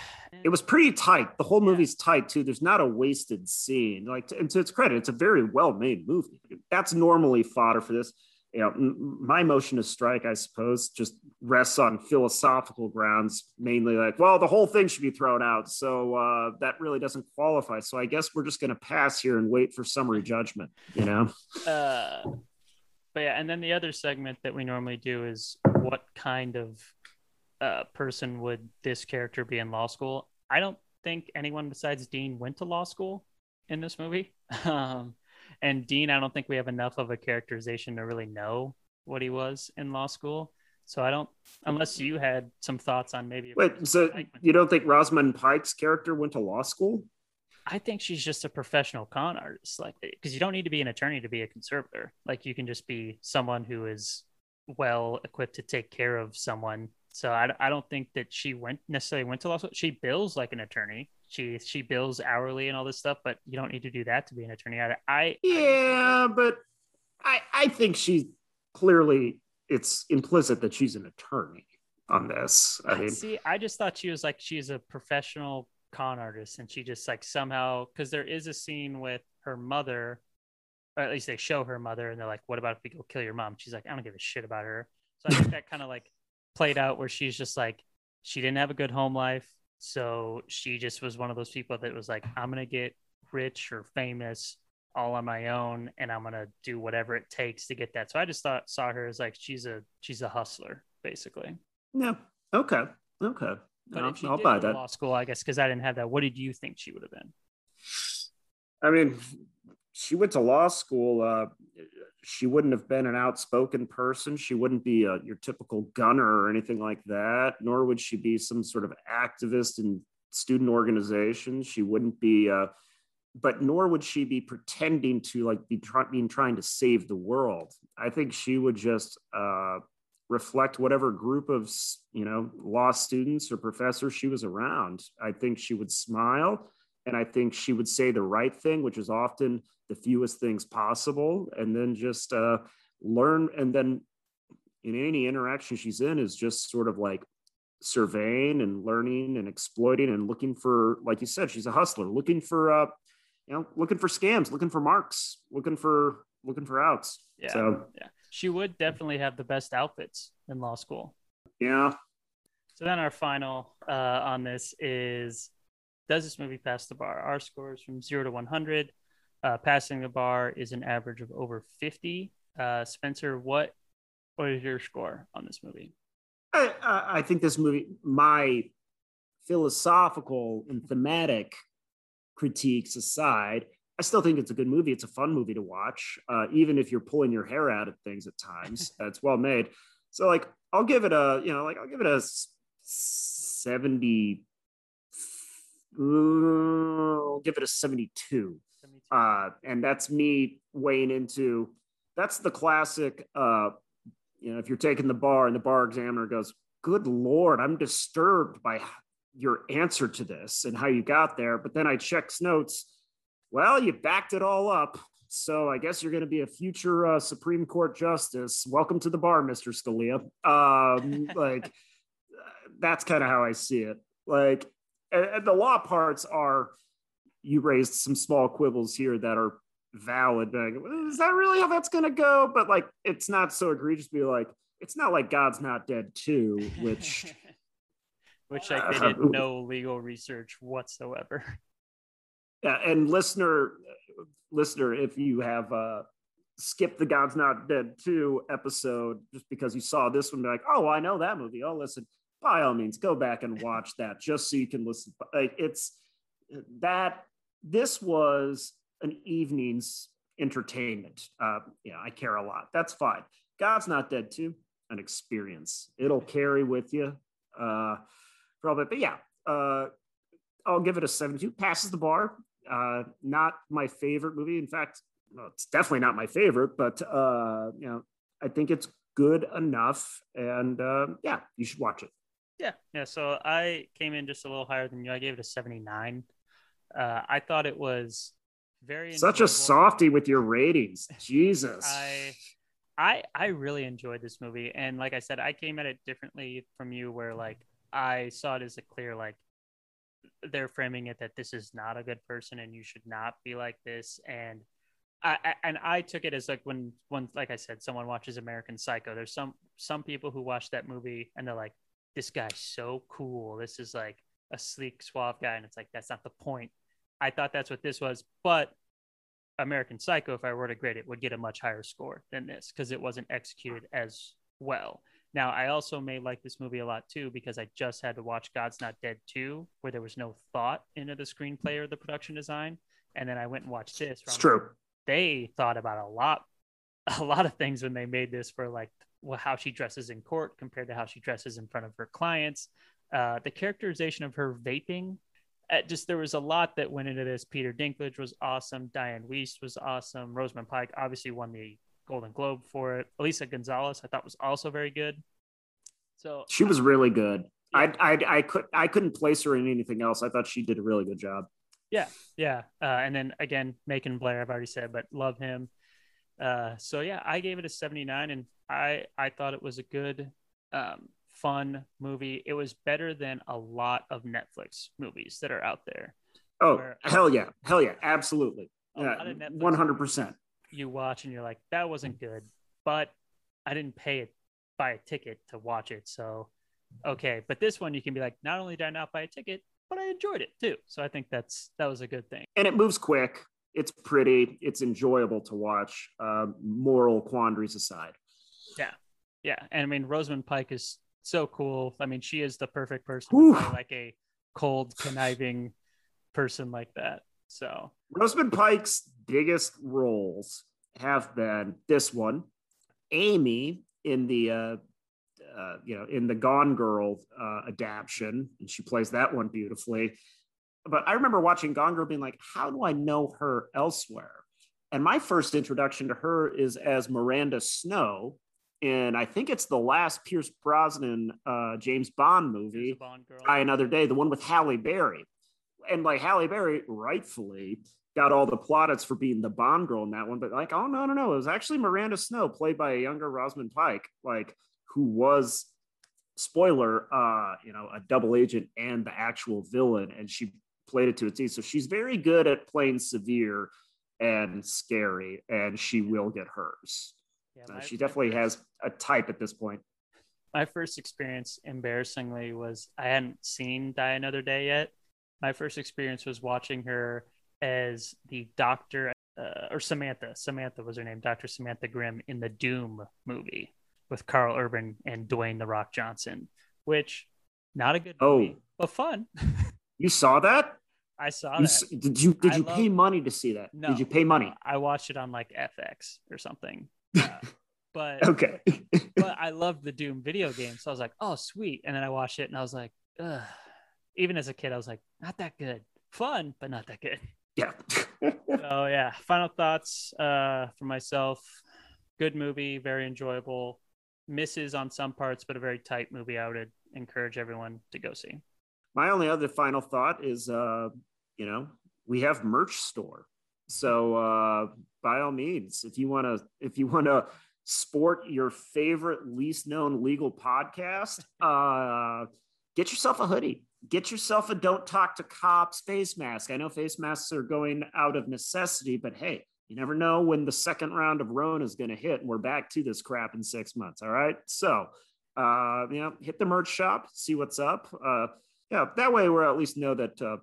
it was pretty tight. The whole movie's yeah. tight too. There's not a wasted scene. Like, and to its credit, it's a very well made movie. That's normally fodder for this you know, my motion to strike, I suppose, just rests on philosophical grounds, mainly like, well, the whole thing should be thrown out. So uh, that really doesn't qualify. So I guess we're just going to pass here and wait for summary judgment, you know? Uh, but yeah, and then the other segment that we normally do is what kind of uh, person would this character be in law school? I don't think anyone besides Dean went to law school in this movie. Um, and Dean, I don't think we have enough of a characterization to really know what he was in law school. So I don't, unless you had some thoughts on maybe. Wait, so you don't think Rosamund Pike's character went to law school? I think she's just a professional con artist, like because you don't need to be an attorney to be a conservator. Like you can just be someone who is well equipped to take care of someone. So I, I don't think that she went necessarily went to law school. She bills like an attorney she she bills hourly and all this stuff, but you don't need to do that to be an attorney. I, I yeah, I, but I I think she's clearly it's implicit that she's an attorney on this. I mean, see, I just thought she was like she's a professional con artist, and she just like somehow because there is a scene with her mother, or at least they show her mother, and they're like, "What about if we go kill your mom?" She's like, "I don't give a shit about her." So I think that kind of like played out where she's just like she didn't have a good home life so she just was one of those people that was like, I'm going to get rich or famous all on my own and I'm going to do whatever it takes to get that. So I just thought, saw her as like, she's a, she's a hustler basically. Yeah. Okay. Okay. But I'll, I'll buy that. Law school, I guess, because I didn't have that. What did you think she would have been? I mean, she went to law school. Uh, she wouldn't have been an outspoken person. She wouldn't be a, your typical gunner or anything like that, nor would she be some sort of activist in student organizations. She wouldn't be, uh, but nor would she be pretending to like be try- being trying to save the world. I think she would just uh, reflect whatever group of you know law students or professors she was around. I think she would smile and I think she would say the right thing, which is often the fewest things possible, and then just uh, learn. And then in any interaction she's in is just sort of like surveying and learning and exploiting and looking for, like you said, she's a hustler, looking for, uh, you know, looking for scams, looking for marks, looking for looking for outs. Yeah, so, yeah, she would definitely have the best outfits in law school. Yeah. So then our final uh, on this is does this movie pass the bar? Our scores from zero to 100. Uh, passing the bar is an average of over 50. Uh, Spencer, what what is your score on this movie? I, I think this movie, my philosophical and thematic critiques aside, I still think it's a good movie. It's a fun movie to watch, uh, even if you're pulling your hair out at things at times. it's well made. So, like, I'll give it a, you know, like I'll give it a 70 I'll give it a 72. 72. Uh, and that's me weighing into that's the classic. Uh, you know, if you're taking the bar and the bar examiner goes, "Good lord, I'm disturbed by your answer to this and how you got there," but then I checks notes. Well, you backed it all up. So I guess you're going to be a future uh, Supreme Court justice. Welcome to the bar, Mr. Scalia. Um, like that's kind of how I see it. Like, and, and the law parts are you raised some small quibbles here that are valid. Like, is that really how that's going to go? But like, it's not so egregious. To be like, it's not like God's not dead too, which. which like they did no legal research whatsoever. Yeah, and listener, listener, if you have uh, skipped the God's Not Dead 2 episode just because you saw this one, be like, oh, I know that movie. Oh, listen, by all means, go back and watch that just so you can listen. Like, it's that this was an evening's entertainment. Uh, yeah, I care a lot. That's fine. God's Not Dead 2 an experience. It'll carry with you uh, for bit. But yeah, uh, I'll give it a 72. Passes the bar. Uh, not my favorite movie. In fact, well, it's definitely not my favorite, but uh, you know, I think it's good enough. And uh, yeah, you should watch it. Yeah, yeah. So I came in just a little higher than you. I gave it a 79. Uh, I thought it was very such a softy with your ratings. Jesus. I I I really enjoyed this movie, and like I said, I came at it differently from you, where like I saw it as a clear like they're framing it that this is not a good person and you should not be like this and I, I, and I took it as like when when like I said someone watches American Psycho there's some some people who watch that movie and they're like this guy's so cool this is like a sleek suave guy and it's like that's not the point I thought that's what this was but American Psycho if I were to grade it would get a much higher score than this because it wasn't executed as well now, I also may like this movie a lot too because I just had to watch God's Not Dead 2, where there was no thought into the screenplay or the production design. And then I went and watched this. It's true. They thought about a lot, a lot of things when they made this for like well, how she dresses in court compared to how she dresses in front of her clients. Uh, the characterization of her vaping uh, just there was a lot that went into this. Peter Dinklage was awesome. Dianne Wiest was awesome. Rosamund Pike obviously won the Golden Globe for it. Eiza Gonzalez, I thought was also very good. So she was really good. Yeah. I, I I could I couldn't place her in anything else. I thought she did a really good job. Yeah, yeah. Uh, and then again, Macon Blair, I've already said, but love him. Uh, so yeah, I gave it a 79, and I I thought it was a good, um, fun movie. It was better than a lot of Netflix movies that are out there. Oh hell yeah, hell yeah, absolutely, one hundred percent you watch and you're like, that wasn't good, but I didn't pay it, buy a ticket to watch it. So, okay. But this one, you can be like, not only did I not buy a ticket, but I enjoyed it too. So I think that's, that was a good thing. And it moves quick. It's pretty. It's enjoyable to watch. Uh, moral quandaries aside. Yeah. Yeah. And I mean, Rosamund Pike is so cool. I mean, she is the perfect person to play like a cold, conniving person like that. So Rosamund Pike's biggest roles have been this one, Amy in the uh, uh, you know in the Gone Girl uh, adaptation, and she plays that one beautifully. But I remember watching Gone Girl, being like, "How do I know her elsewhere?" And my first introduction to her is as Miranda Snow, and I think it's the last Pierce Brosnan uh, James Bond movie, Bond Die Another Day, the one with Halle Berry and like Halle Berry rightfully got all the plaudits for being the Bond girl in that one, but like, oh no, no, no, it was actually Miranda Snow, played by a younger Rosamund Pike, like who was spoiler, uh, you know, a double agent and the actual villain, and she played it to a T. So she's very good at playing severe and scary, and she will get hers. Yeah, uh, she definitely has a type at this point. My first experience, embarrassingly, was I hadn't seen Die Another Day yet, my first experience was watching her as the doctor uh, or Samantha. Samantha was her name, Dr. Samantha Grimm in the Doom movie with Karl Urban and Dwayne the Rock Johnson, which not a good movie, oh. but fun. you saw that? I saw you, that. Did you did you love, pay money to see that? No, did you pay money? I watched it on like FX or something. Uh, but okay. but I loved the Doom video game, so I was like, oh sweet. And then I watched it and I was like, Ugh even as a kid, I was like, not that good. Fun, but not that good. Yeah. So yeah, final thoughts uh, for myself. Good movie, very enjoyable. Misses on some parts, but a very tight movie. I would encourage everyone to go see. My only other final thought is, uh, you know, we have merch store, so uh, by all means, if you want to, if you want to sport your favorite least known legal podcast, uh, get yourself a hoodie. Get yourself a don't talk to cops face mask. I know face masks are going out of necessity, but hey, you never know when the second round of Rona is going to hit, and we're back to this crap in six months. All right, so uh, you know, hit the merch shop, see what's up. Uh, yeah, that way we're at least know that uh,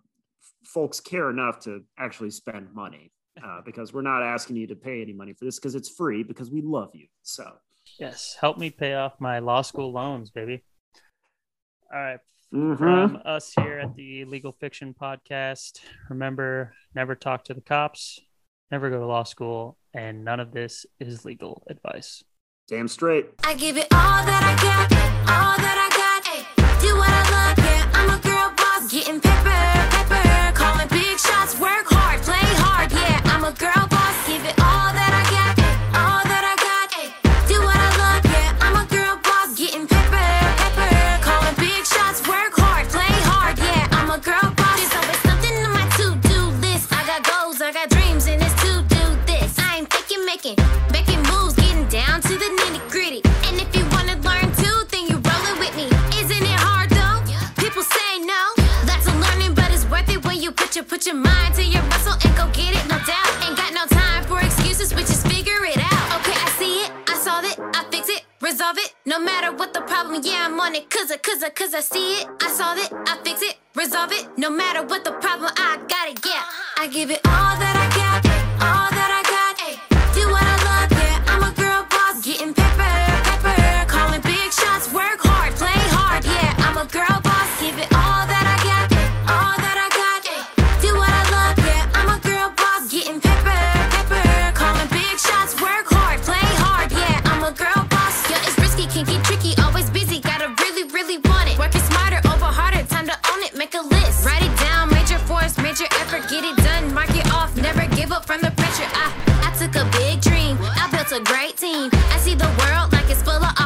folks care enough to actually spend money uh, because we're not asking you to pay any money for this because it's free because we love you. So yes, help me pay off my law school loans, baby. All right. Mhm. From us here at the Legal Fiction Podcast, remember never talk to the cops, never go to law school, and none of this is legal advice. damn straight. I give it all that I got, all that I No matter what the problem, yeah, I'm on it. Cause I, cause I, cause I see it, I solve it, I fix it, resolve it. No matter what the problem, I got it, yeah. I give it all that I got,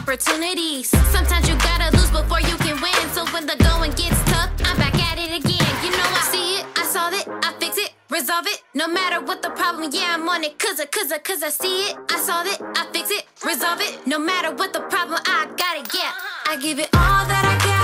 opportunities. Sometimes you gotta lose before you can win. So when the going gets tough, I'm back at it again. You know I see it, I solve it, I fix it, resolve it. No matter what the problem, yeah, I'm on it. Cause I, cause I, cause I see it, I solve it, I fix it, resolve it. No matter what the problem, I got it, yeah. I give it all that I got,